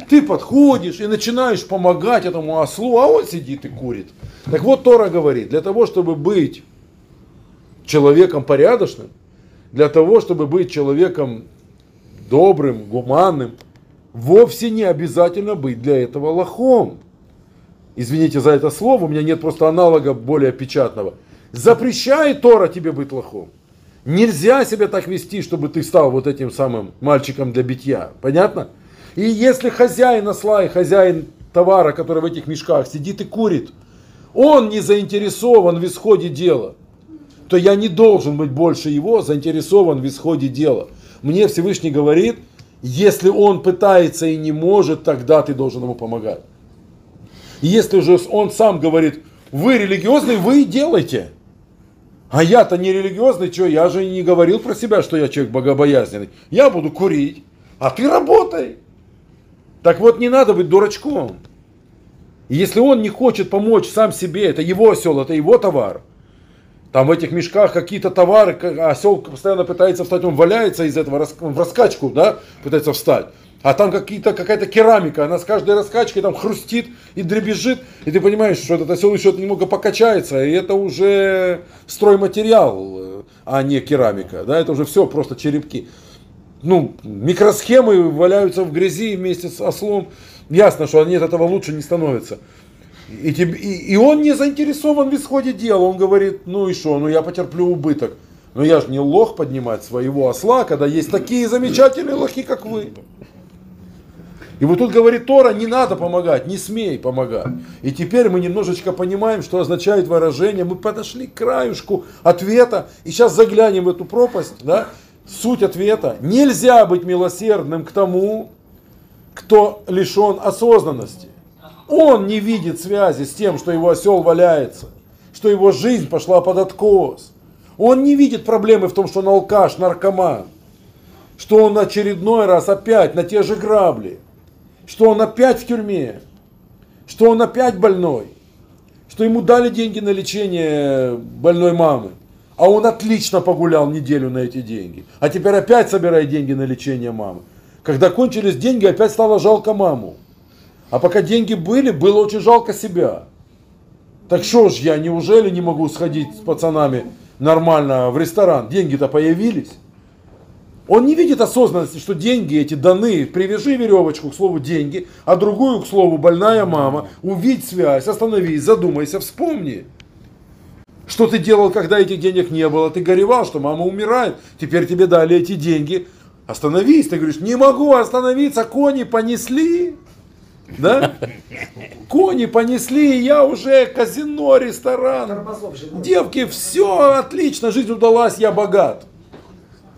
Ты подходишь и начинаешь помогать этому ослу, а он сидит и курит. Так вот Тора говорит, для того, чтобы быть человеком порядочным, для того, чтобы быть человеком добрым, гуманным, вовсе не обязательно быть для этого лохом. Извините за это слово, у меня нет просто аналога более печатного. Запрещает Тора тебе быть лохом. Нельзя себя так вести, чтобы ты стал вот этим самым мальчиком для битья. Понятно? И если хозяин осла и хозяин товара, который в этих мешках сидит и курит, он не заинтересован в исходе дела, то я не должен быть больше его заинтересован в исходе дела. Мне Всевышний говорит, если он пытается и не может, тогда ты должен ему помогать. Если же он сам говорит, вы религиозный, вы и делайте. А я-то не религиозный, что, я же не говорил про себя, что я человек богобоязненный. Я буду курить, а ты работай. Так вот, не надо быть дурачком. Если он не хочет помочь сам себе, это его осел, это его товар. Там в этих мешках какие-то товары, осел постоянно пытается встать, он валяется из этого в раскачку, да, пытается встать. А там какие-то, какая-то керамика, она с каждой раскачкой там хрустит и дребезжит, и ты понимаешь, что этот осел еще немного покачается, и это уже стройматериал, а не керамика, да, это уже все просто черепки. Ну, микросхемы валяются в грязи вместе с ослом, ясно, что нет, этого лучше не становится. И, теб- и- и он не заинтересован в исходе дела. Он говорит, ну и что, ну я потерплю убыток. Но я же не лох поднимать своего осла, когда есть такие замечательные лохи, как вы. И вот тут говорит Тора, не надо помогать, не смей помогать. И теперь мы немножечко понимаем, что означает выражение. Мы подошли к краюшку ответа, и сейчас заглянем в эту пропасть. Да? Суть ответа. Нельзя быть милосердным к тому, кто лишен осознанности. Он не видит связи с тем, что его осел валяется, что его жизнь пошла под откос. Он не видит проблемы в том, что он алкаш, наркоман, что он очередной раз опять на те же грабли, что он опять в тюрьме, что он опять больной, что ему дали деньги на лечение больной мамы, а он отлично погулял неделю на эти деньги, а теперь опять собирает деньги на лечение мамы. Когда кончились деньги, опять стало жалко маму. А пока деньги были, было очень жалко себя. Так что ж я, неужели не могу сходить с пацанами нормально в ресторан? Деньги-то появились. Он не видит осознанности, что деньги эти даны. Привяжи веревочку к слову деньги, а другую к слову больная мама. Увидь связь, остановись, задумайся, вспомни. Что ты делал, когда этих денег не было? Ты горевал, что мама умирает. Теперь тебе дали эти деньги. Остановись. Ты говоришь, не могу остановиться, кони понесли. Да? Кони понесли, и я уже казино, ресторан. Девки, все отлично, жизнь удалась, я богат.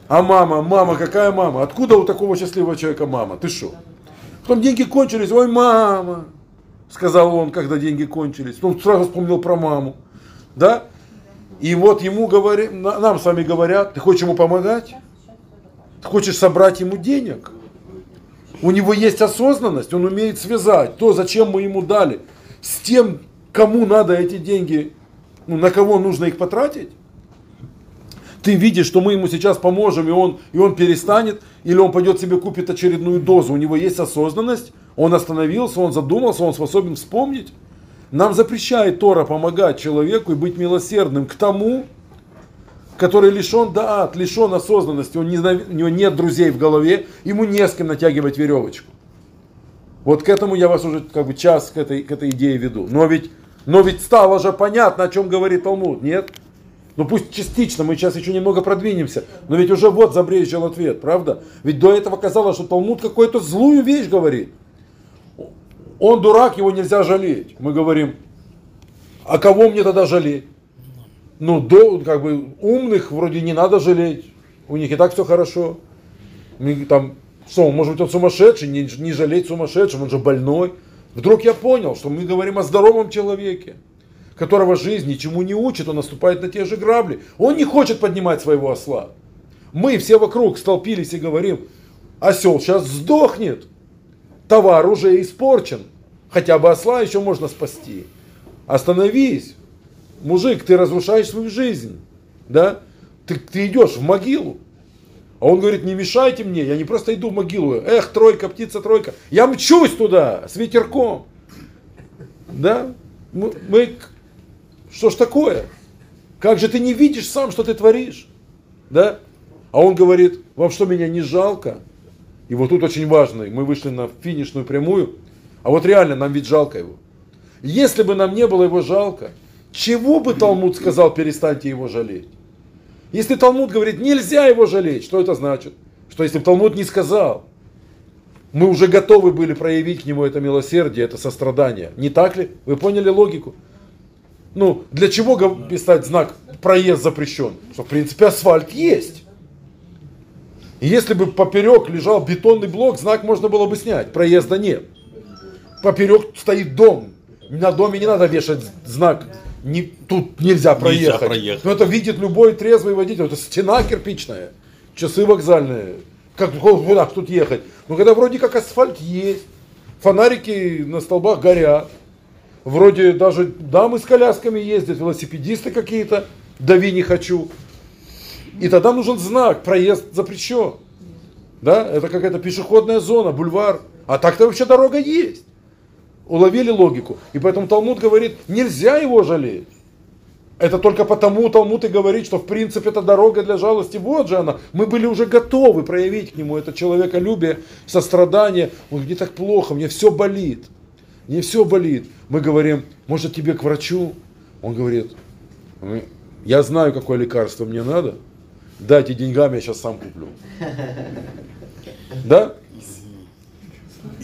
А мама, мама, какая мама? Откуда у такого счастливого человека мама? Ты что? Потом деньги кончились, ой, мама, сказал он, когда деньги кончились. Ну, сразу вспомнил про маму. Да? И вот ему говорят, нам с вами говорят, ты хочешь ему помогать? Ты хочешь собрать ему денег? У него есть осознанность, он умеет связать то, зачем мы ему дали, с тем, кому надо эти деньги, ну, на кого нужно их потратить. Ты видишь, что мы ему сейчас поможем, и он, и он перестанет, или он пойдет себе купит очередную дозу. У него есть осознанность, он остановился, он задумался, он способен вспомнить. Нам запрещает Тора помогать человеку и быть милосердным к тому, который лишен даат, лишен осознанности, он не, у него нет друзей в голове, ему не с кем натягивать веревочку. Вот к этому я вас уже как бы час к этой, к этой идее веду. Но ведь, но ведь стало же понятно, о чем говорит Талмуд, нет? Ну пусть частично, мы сейчас еще немного продвинемся, но ведь уже вот забрежил ответ, правда? Ведь до этого казалось, что Талмуд какую-то злую вещь говорит. Он дурак, его нельзя жалеть. Мы говорим, а кого мне тогда жалеть? Ну, до, как бы умных вроде не надо жалеть. У них и так все хорошо. Там, что, может быть, он сумасшедший, не, не жалеть сумасшедшим, он же больной. Вдруг я понял, что мы говорим о здоровом человеке, которого жизнь ничему не учит, он наступает на те же грабли. Он не хочет поднимать своего осла. Мы все вокруг столпились и говорим, осел сейчас сдохнет, товар уже испорчен, хотя бы осла еще можно спасти. Остановись, мужик, ты разрушаешь свою жизнь, да? Ты, ты идешь в могилу. А он говорит, не мешайте мне, я не просто иду в могилу. Эх, тройка, птица, тройка. Я мчусь туда с ветерком. Да? Мы, мы- что ж такое? Как же ты не видишь сам, что ты творишь? Да? А он говорит, вам что, меня не жалко? И вот тут очень важно, мы вышли на финишную прямую, а вот реально нам ведь жалко его. Если бы нам не было его жалко, чего бы Талмуд сказал, перестаньте его жалеть? Если Талмуд говорит, нельзя его жалеть, что это значит? Что если бы Талмуд не сказал, мы уже готовы были проявить к нему это милосердие, это сострадание. Не так ли? Вы поняли логику? Ну, для чего писать знак проезд запрещен? Что, в принципе, асфальт есть. Если бы поперек лежал бетонный блок, знак можно было бы снять. Проезда нет. Поперек стоит дом. На доме не надо вешать знак. Не, тут нельзя проехать. проехать. Но это видит любой трезвый водитель. Это стена кирпичная. Часы вокзальные. Как куда тут ехать? Ну, когда вроде как асфальт есть. Фонарики на столбах горят. Вроде даже дамы с колясками ездят, велосипедисты какие-то. Дави не хочу. И тогда нужен знак, проезд запрещен. Да, это какая-то пешеходная зона, бульвар. А так-то вообще дорога есть. Уловили логику. И поэтому Талмуд говорит, нельзя его жалеть. Это только потому Талмуд и говорит, что в принципе это дорога для жалости. Вот же она. Мы были уже готовы проявить к нему это человеколюбие, сострадание. Он говорит, мне так плохо, мне все болит. Мне все болит. Мы говорим, может тебе к врачу? Он говорит, «Мы- я знаю, какое лекарство мне надо. Дайте деньгами, я сейчас сам куплю. Да?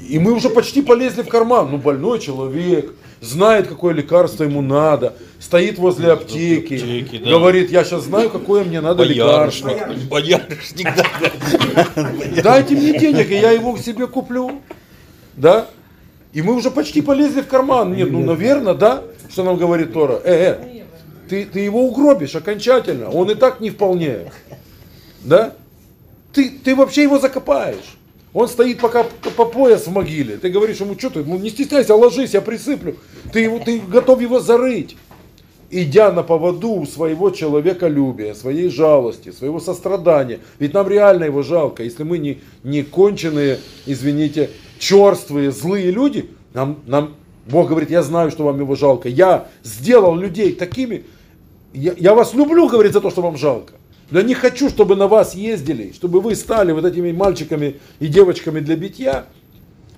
И мы уже почти полезли в карман. Ну, больной человек, знает, какое лекарство ему надо, стоит возле аптеки, Аптеки, да. говорит, я сейчас знаю, какое мне надо лекарство. Боярышник. <laughs> Боярышник, да. <laughs> Дайте мне денег, и я его себе куплю. Да? И мы уже почти полезли в карман. Нет, ну, наверное, да, что нам говорит Тора. Э, э, ты, ты его угробишь окончательно. Он и так не вполне. Да? Ты, ты вообще его закопаешь. Он стоит пока по- по пояс в могиле. Ты говоришь ему, что ты, ну не стесняйся, ложись, я присыплю. Ты, его, ты готов его зарыть. Идя на поводу своего человеколюбия, своей жалости, своего сострадания. Ведь нам реально его жалко. Если мы не, не конченые, извините, черствые, злые люди, нам, нам Бог говорит, я знаю, что вам его жалко. Я сделал людей такими, я, я вас люблю, говорит, за то, что вам жалко. Но не хочу, чтобы на вас ездили, чтобы вы стали вот этими мальчиками и девочками для битья,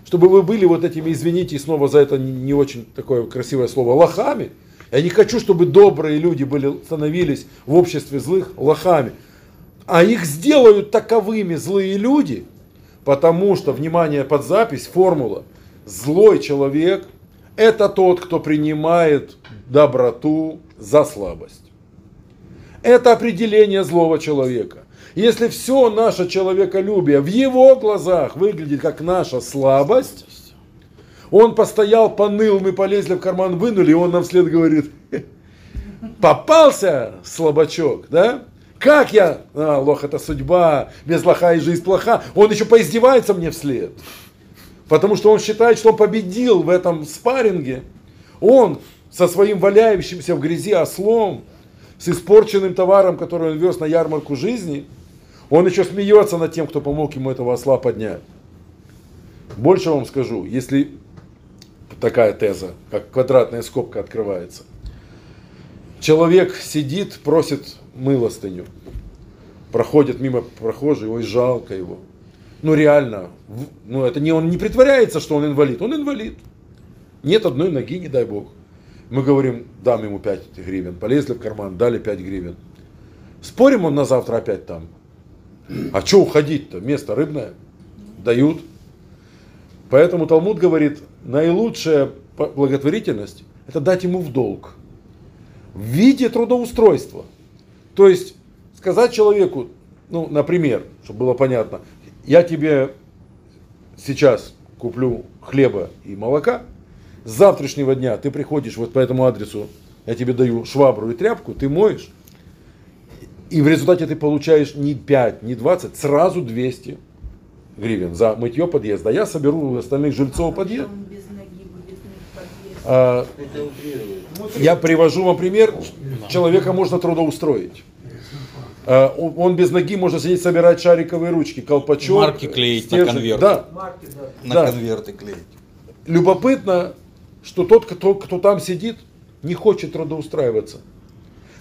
чтобы вы были вот этими, извините, снова за это не очень такое красивое слово, лохами. Я не хочу, чтобы добрые люди были, становились в обществе злых лохами. А их сделают таковыми злые люди, потому что, внимание, под запись, формула, злой человек – это тот, кто принимает доброту за слабость. Это определение злого человека. Если все наше человеколюбие в его глазах выглядит как наша слабость, он постоял, поныл, мы полезли в карман, вынули, и он нам вслед говорит, попался, слабачок, да? Как я, а, лох это судьба, без лоха и жизнь плоха. Он еще поиздевается мне вслед. Потому что он считает, что он победил в этом спарринге. Он со своим валяющимся в грязи ослом, с испорченным товаром, который он вез на ярмарку жизни, он еще смеется над тем, кто помог ему этого осла поднять. Больше вам скажу, если такая теза, как квадратная скобка открывается. Человек сидит, просит милостыню. Проходит мимо прохожий, ой, жалко его. Ну реально, ну это не он не притворяется, что он инвалид, он инвалид. Нет одной ноги, не дай бог. Мы говорим, дам ему 5 гривен. Полезли в карман, дали 5 гривен. Спорим, он на завтра опять там. А что уходить-то? Место рыбное. Дают. Поэтому Талмуд говорит, наилучшая благотворительность – это дать ему в долг. В виде трудоустройства. То есть сказать человеку, ну, например, чтобы было понятно, я тебе сейчас куплю хлеба и молока, с завтрашнего дня ты приходишь вот по этому адресу, я тебе даю швабру и тряпку, ты моешь, и в результате ты получаешь не 5, не 20, сразу 200 гривен за мытье подъезда. Я соберу остальных жильцов подъезда. А, Это утрирует. Я привожу вам пример. Человека можно трудоустроить. Э, Он без ноги может сидеть, собирать шариковые ручки, колпачок. Марки клеить на стержень. конверт. Да, На Да. конверты клеить. любопытно, что тот, кто, кто там сидит, не хочет трудоустраиваться.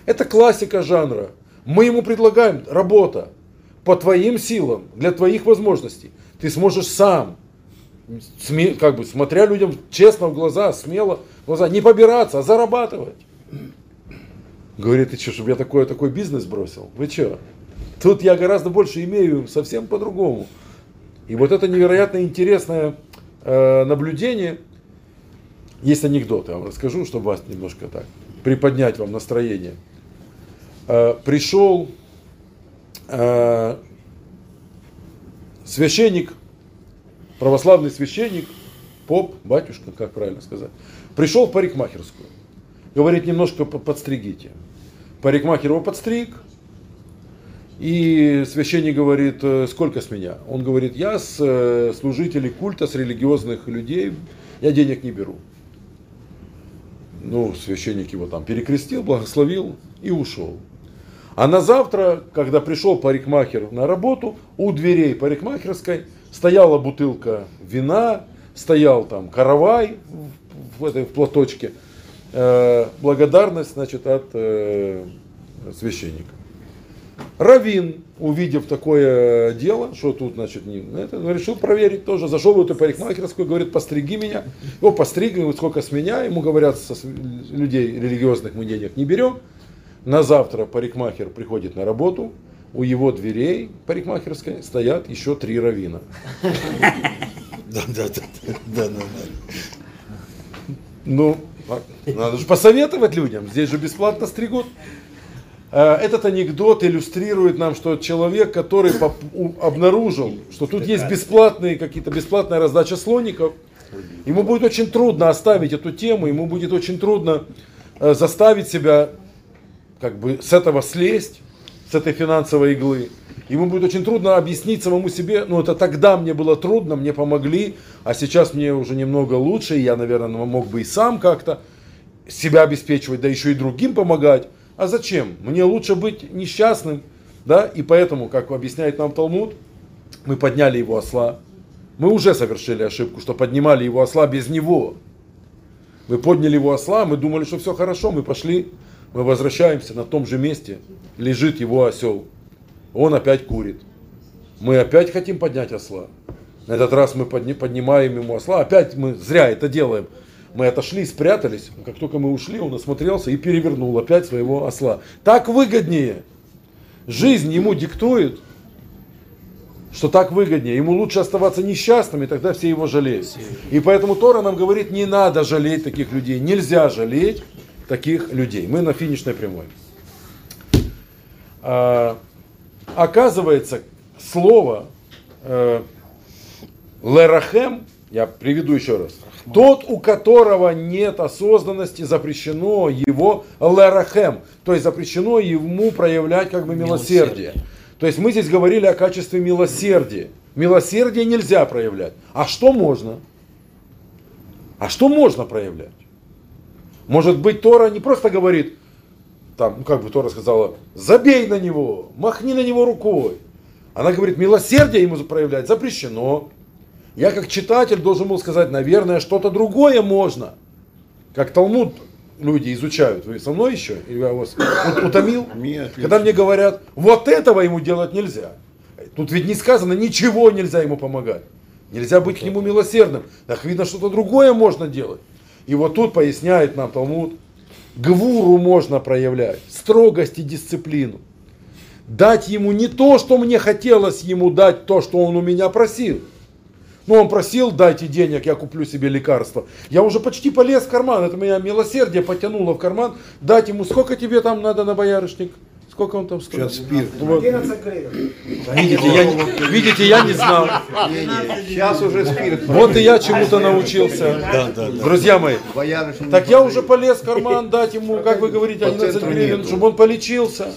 Это классика жанра. Мы ему предлагаем работа по твоим силам, для твоих возможностей. Ты сможешь сам, как бы, смотря людям честно в глаза, смело в глаза, не побираться, а зарабатывать. Говорит, ты что, чтобы я такой, такой бизнес бросил? Вы что? Тут я гораздо больше имею совсем по-другому. И вот это невероятно интересное э, наблюдение. Есть анекдот, я вам расскажу, чтобы вас немножко так приподнять вам настроение. Э, пришел э, священник, православный священник, поп, батюшка, как правильно сказать, пришел в парикмахерскую. Говорит, немножко по- подстригите. Парикмахер его подстриг, и священник говорит, «Э, сколько с меня? Он говорит, я с служителей культа, с религиозных людей, я денег не беру. Ну, священник его там перекрестил, благословил и ушел. А на завтра, когда пришел парикмахер на работу, у дверей парикмахерской стояла бутылка вина, стоял там каравай в, этой в платочке. Э, благодарность, значит, от э, священника. Равин, увидев такое дело, что тут, значит, не, это, решил проверить тоже. Зашел в эту парикмахерскую, говорит, постриги меня. Его постригли, говорит, сколько с меня. Ему говорят, со людей религиозных мы денег не берем. На завтра парикмахер приходит на работу. У его дверей парикмахерской стоят еще три равина. Да, да, да, да, да. Ну, надо же посоветовать людям. Здесь же бесплатно стригут. Э, Этот анекдот иллюстрирует нам, что человек, который обнаружил, что тут есть бесплатные какие-то бесплатная раздача слоников, ему будет очень трудно оставить эту тему, ему будет очень трудно э, заставить себя как бы с этого слезть, с этой финансовой иглы. Ему будет очень трудно объяснить самому себе, ну это тогда мне было трудно, мне помогли, а сейчас мне уже немного лучше, и я, наверное, мог бы и сам как-то себя обеспечивать, да еще и другим помогать. А зачем? Мне лучше быть несчастным, да, и поэтому, как объясняет нам Талмуд, мы подняли его осла. Мы уже совершили ошибку, что поднимали его осла без него. Мы подняли его осла, мы думали, что все хорошо, мы пошли, мы возвращаемся, на том же месте лежит его осел. Он опять курит. Мы опять хотим поднять осла. На этот раз мы подни- поднимаем ему осла, опять мы зря это делаем. Мы отошли, спрятались, как только мы ушли, он осмотрелся и перевернул опять своего осла. Так выгоднее. Жизнь ему диктует, что так выгоднее. Ему лучше оставаться несчастным, и тогда все его жалеют. И поэтому Тора нам говорит, не надо жалеть таких людей. Нельзя жалеть таких людей. Мы на финишной прямой. А, оказывается, слово э, лерахем, я приведу еще раз. Тот, у которого нет осознанности, запрещено его лерахем. То есть запрещено ему проявлять как бы милосердие. То есть мы здесь говорили о качестве милосердия. Милосердие нельзя проявлять. А что можно? А что можно проявлять? Может быть, Тора не просто говорит, там, ну как бы Тора сказала, забей на него, махни на него рукой. Она говорит, милосердие ему проявлять запрещено. Я как читатель должен был сказать, наверное, что-то другое можно. Как Талмуд люди изучают. Вы со мной еще? Или я вас ут- утомил? Нет, Когда мне говорят, вот этого ему делать нельзя. Тут ведь не сказано, ничего нельзя ему помогать. Нельзя быть к нему милосердным. Так видно, что-то другое можно делать. И вот тут поясняет нам Талмуд, гвуру можно проявлять, строгость и дисциплину. Дать ему не то, что мне хотелось ему дать, то, что он у меня просил. Ну, он просил, дайте денег, я куплю себе лекарство. Я уже почти полез в карман, это меня милосердие потянуло в карман. Дать ему, сколько тебе там надо на боярышник? Сколько он там стоит? Сейчас спирт. Вот. 11 гривен. Видите, я не, видите, я не знал. Сейчас уже спирт. Вот и я чему-то научился. Да, да, да. Друзья мои, Боярышник так я уже полез в карман дать ему, как вы говорите, По 11 центру гривен, чтобы он полечился.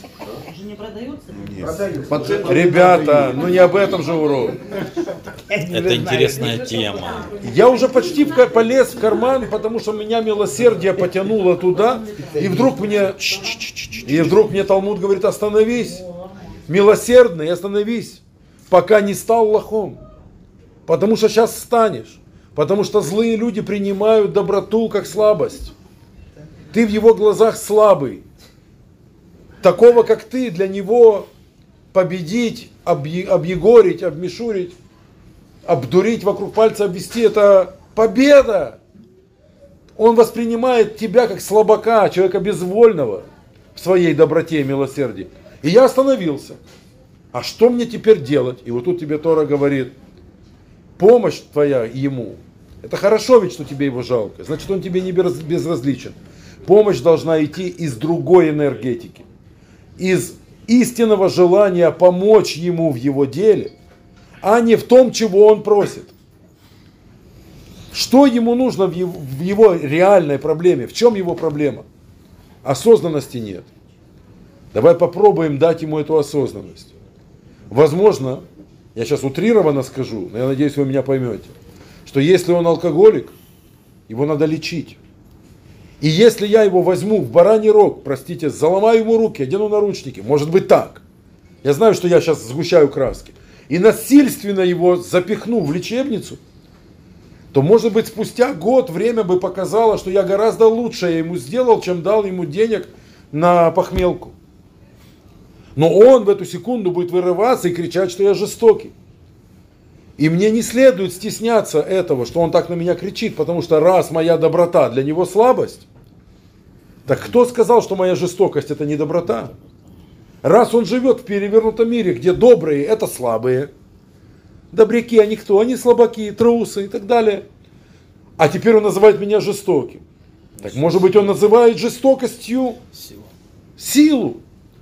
Не продается? Нет. По центру Ребята, ну не об этом же урок. Это интересная тема. Я уже почти в полез в карман, потому что меня милосердие потянуло туда, и вдруг мне, и вдруг мне Талмуд говорит, остановись, милосердный, остановись, пока не стал лохом. Потому что сейчас станешь. Потому что злые люди принимают доброту как слабость. Ты в его глазах слабый. Такого, как ты, для него победить, объ- объегорить, обмешурить, обдурить, вокруг пальца обвести, это победа. Он воспринимает тебя как слабака, человека безвольного в своей доброте и милосердии. И я остановился. А что мне теперь делать? И вот тут тебе Тора говорит, помощь твоя ему. Это хорошо ведь, что тебе его жалко. Значит, он тебе не без- безразличен. Помощь должна идти из другой энергетики. Из истинного желания помочь ему в его деле, а не в том, чего он просит. Что ему нужно в его, в его реальной проблеме? В чем его проблема? Осознанности нет. Давай попробуем дать ему эту осознанность. Возможно, я сейчас утрированно скажу, но я надеюсь, вы меня поймете, что если он алкоголик, его надо лечить. И если я его возьму в бараний рог, простите, заломаю ему руки, одену наручники, может быть так. Я знаю, что я сейчас сгущаю краски. И насильственно его запихну в лечебницу, то, может быть, спустя год время бы показало, что я гораздо лучше ему сделал, чем дал ему денег на похмелку. Но он в эту секунду будет вырываться и кричать, что я жестокий. И мне не следует стесняться этого, что он так на меня кричит, потому что раз моя доброта для него слабость, так кто сказал, что моя жестокость это не доброта? Раз он живет в перевернутом мире, где добрые это слабые, добряки, они кто? Они слабаки, трусы и так далее. А теперь он называет меня жестоким. Так может быть он называет жестокостью силу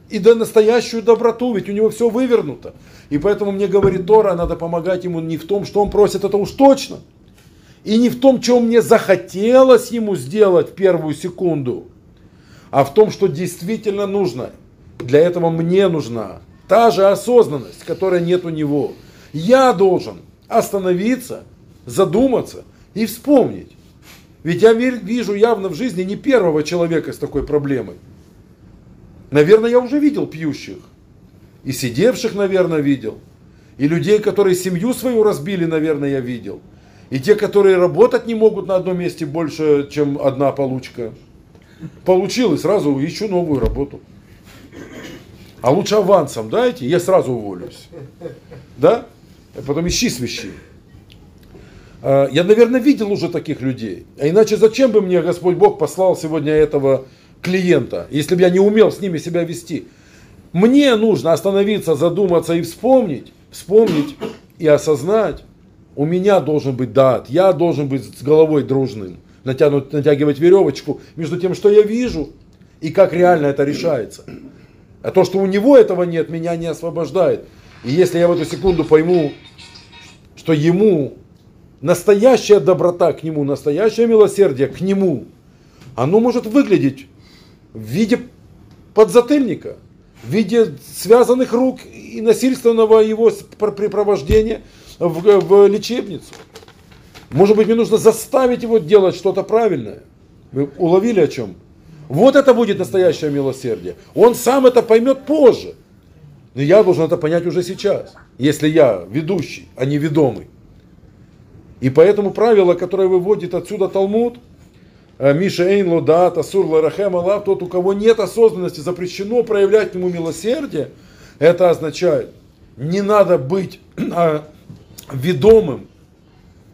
и до настоящую доброту, ведь у него все вывернуто. И поэтому мне говорит Тора, надо помогать ему не в том, что он просит, это уж точно. И не в том, что мне захотелось ему сделать в первую секунду, а в том, что действительно нужно. Для этого мне нужна та же осознанность, которая нет у него. Я должен остановиться, задуматься и вспомнить. Ведь я вижу явно в жизни не первого человека с такой проблемой. Наверное, я уже видел пьющих. И сидевших, наверное, видел. И людей, которые семью свою разбили, наверное, я видел. И те, которые работать не могут на одном месте больше, чем одна получка. Получил и сразу ищу новую работу. А лучше авансом дайте, я сразу уволюсь. Да? А потом ищи свищи. А, Я, наверное, видел уже таких людей. А иначе зачем бы мне Господь Бог послал сегодня этого клиента, если бы я не умел с ними себя вести? Мне нужно остановиться, задуматься и вспомнить, вспомнить и осознать, у меня должен быть дат, я должен быть с головой дружным, натянуть, натягивать веревочку между тем, что я вижу, и как реально это решается. А то, что у него этого нет, меня не освобождает. И если я в эту секунду пойму, что ему настоящая доброта к нему, настоящее милосердие к нему, оно может выглядеть в виде подзатыльника, в виде связанных рук и насильственного его препровождения в, в лечебницу. Может быть, мне нужно заставить его делать что-то правильное. Вы уловили о чем? Вот это будет настоящее милосердие. Он сам это поймет позже. Но я должен это понять уже сейчас, если я ведущий, а не ведомый. И поэтому правило, которое выводит отсюда Талмуд, э, Миша Эйн Лодат, Асур Ларахем Аллах, тот, у кого нет осознанности, запрещено проявлять к нему милосердие, это означает, не надо быть <clears throat> а, ведомым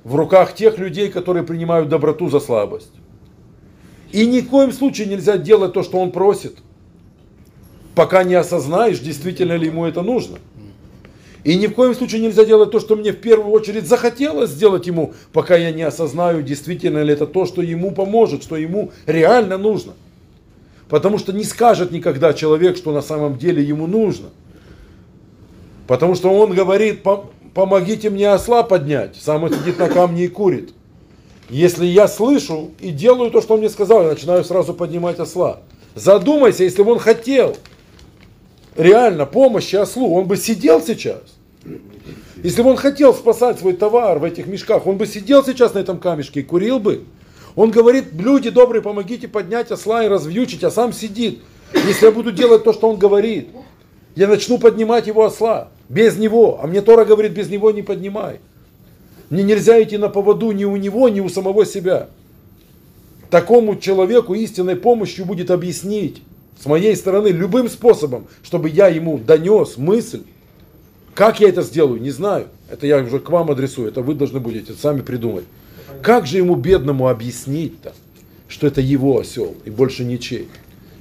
в руках тех людей, которые принимают доброту за слабость. И ни в коем случае нельзя делать то, что он просит, пока не осознаешь, действительно ли ему это нужно. И ни в коем случае нельзя делать то, что мне в первую очередь захотелось сделать ему, пока я не осознаю, действительно ли это то, что ему поможет, что ему реально нужно. Потому что не скажет никогда человек, что на самом деле ему нужно. Потому что он говорит, «Пом- помогите мне осла поднять, сам он сидит на камне и курит. Если я слышу и делаю то, что он мне сказал, я начинаю сразу поднимать осла. Задумайся, если бы он хотел реально помощи ослу, он бы сидел сейчас. Если бы он хотел спасать свой товар в этих мешках, он бы сидел сейчас на этом камешке и курил бы. Он говорит, люди добрые, помогите поднять осла и развьючить, а сам сидит. Если я буду делать то, что он говорит, Я начну поднимать его осла. Без него. А мне Тора говорит, без него не поднимай. Мне нельзя идти на поводу ни у него, ни у самого себя. Такому человеку истинной помощью будет объяснить с моей стороны любым способом, чтобы я ему донес мысль. Как я это сделаю, не знаю. Это я уже к вам адресую, это вы должны будете сами придумать. Как же ему бедному объяснить-то, что это его осел и больше ничей?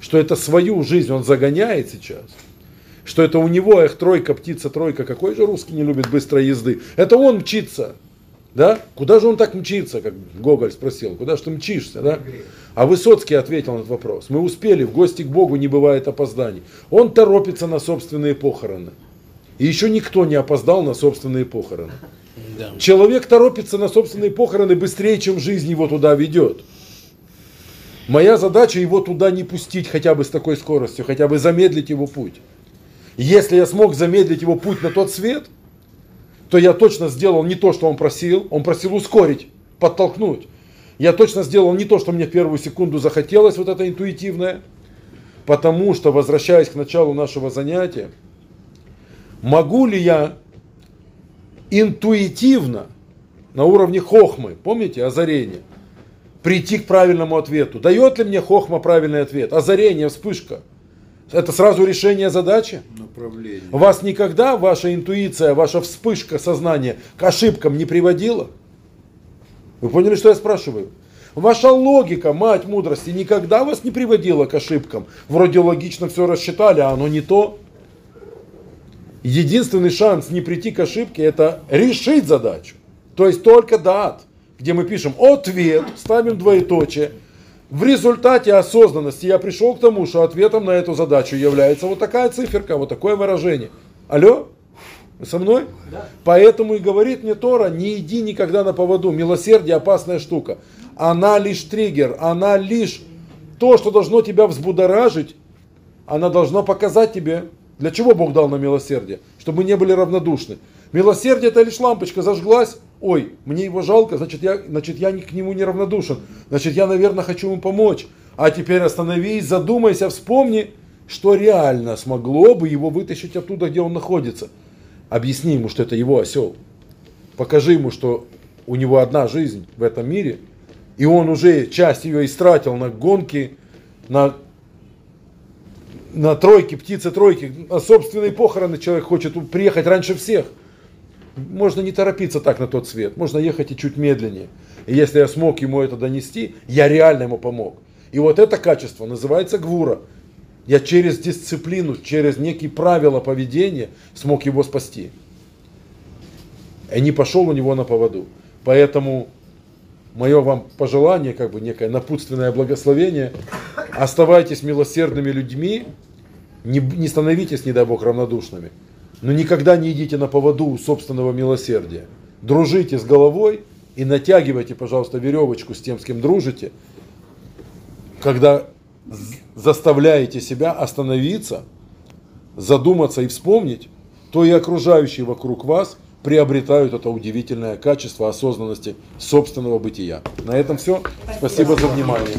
Что это свою жизнь он загоняет сейчас? Что это у него, эх, тройка, птица, тройка, какой же русский не любит быстрой езды? Это он мчится, да? Куда же он так мчится, как Гоголь спросил, куда же ты мчишься, да? А Высоцкий ответил на этот вопрос. Мы успели, в гости к Богу не бывает опозданий. Он торопится на собственные похороны. И еще никто не опоздал на собственные похороны. Да. Человек торопится на собственные похороны быстрее, чем жизнь его туда ведет. Моя задача его туда не пустить хотя бы с такой скоростью, хотя бы замедлить его путь. Если я смог замедлить его путь на тот свет, то я точно сделал не то, что он просил. Он просил ускорить, подтолкнуть. Я точно сделал не то, что мне в первую секунду захотелось, вот это интуитивное. Потому что, возвращаясь к началу нашего занятия, могу ли я интуитивно, на уровне хохмы, помните, озарение, прийти к правильному ответу? Дает ли мне хохма правильный ответ? Озарение, вспышка. Это сразу решение задачи? Направление. Вас никогда ваша интуиция, ваша вспышка сознания к ошибкам не приводила? Вы поняли, что я спрашиваю? Ваша логика, мать мудрости, никогда вас не приводила к ошибкам. Вроде логично все рассчитали, а оно не то. Единственный шанс не прийти к ошибке, это решить задачу. То есть только дат, где мы пишем ответ, ставим двоеточие. В результате осознанности я пришел к тому, что ответом на эту задачу является вот такая циферка, вот такое выражение. Алло? Вы со мной? Поэтому и говорит мне Тора, не иди никогда на поводу. Милосердие опасная штука. Она лишь триггер, она лишь то, что должно тебя взбудоражить, она должна показать тебе, для чего Бог дал нам милосердие? Чтобы мы не были равнодушны. Милосердие это лишь лампочка зажглась. Ой, мне его жалко, значит я, значит, я к нему не равнодушен. Значит, я, наверное, хочу ему помочь. А теперь остановись, задумайся, вспомни, что реально смогло бы его вытащить оттуда, где он находится. Объясни ему, что это его осел. Покажи ему, что у него одна жизнь в этом мире, и он уже часть ее истратил на гонки, на на тройке, птицы тройки, на собственные похороны человек хочет приехать раньше всех. Можно не торопиться так на тот свет, можно ехать и чуть медленнее. И если я смог ему это донести, я реально ему помог. И вот это качество называется гвура. Я через дисциплину, через некие правила поведения смог его спасти. И не пошел у него на поводу. Поэтому мое вам пожелание, как бы некое напутственное благословение, оставайтесь милосердными людьми, не, не становитесь, не дай Бог, равнодушными, но никогда не идите на поводу собственного милосердия. Дружите с головой и натягивайте, пожалуйста, веревочку с тем, с кем дружите, когда заставляете себя остановиться, задуматься и вспомнить, то и окружающие вокруг вас приобретают это удивительное качество осознанности собственного бытия. На этом все. Спасибо за внимание.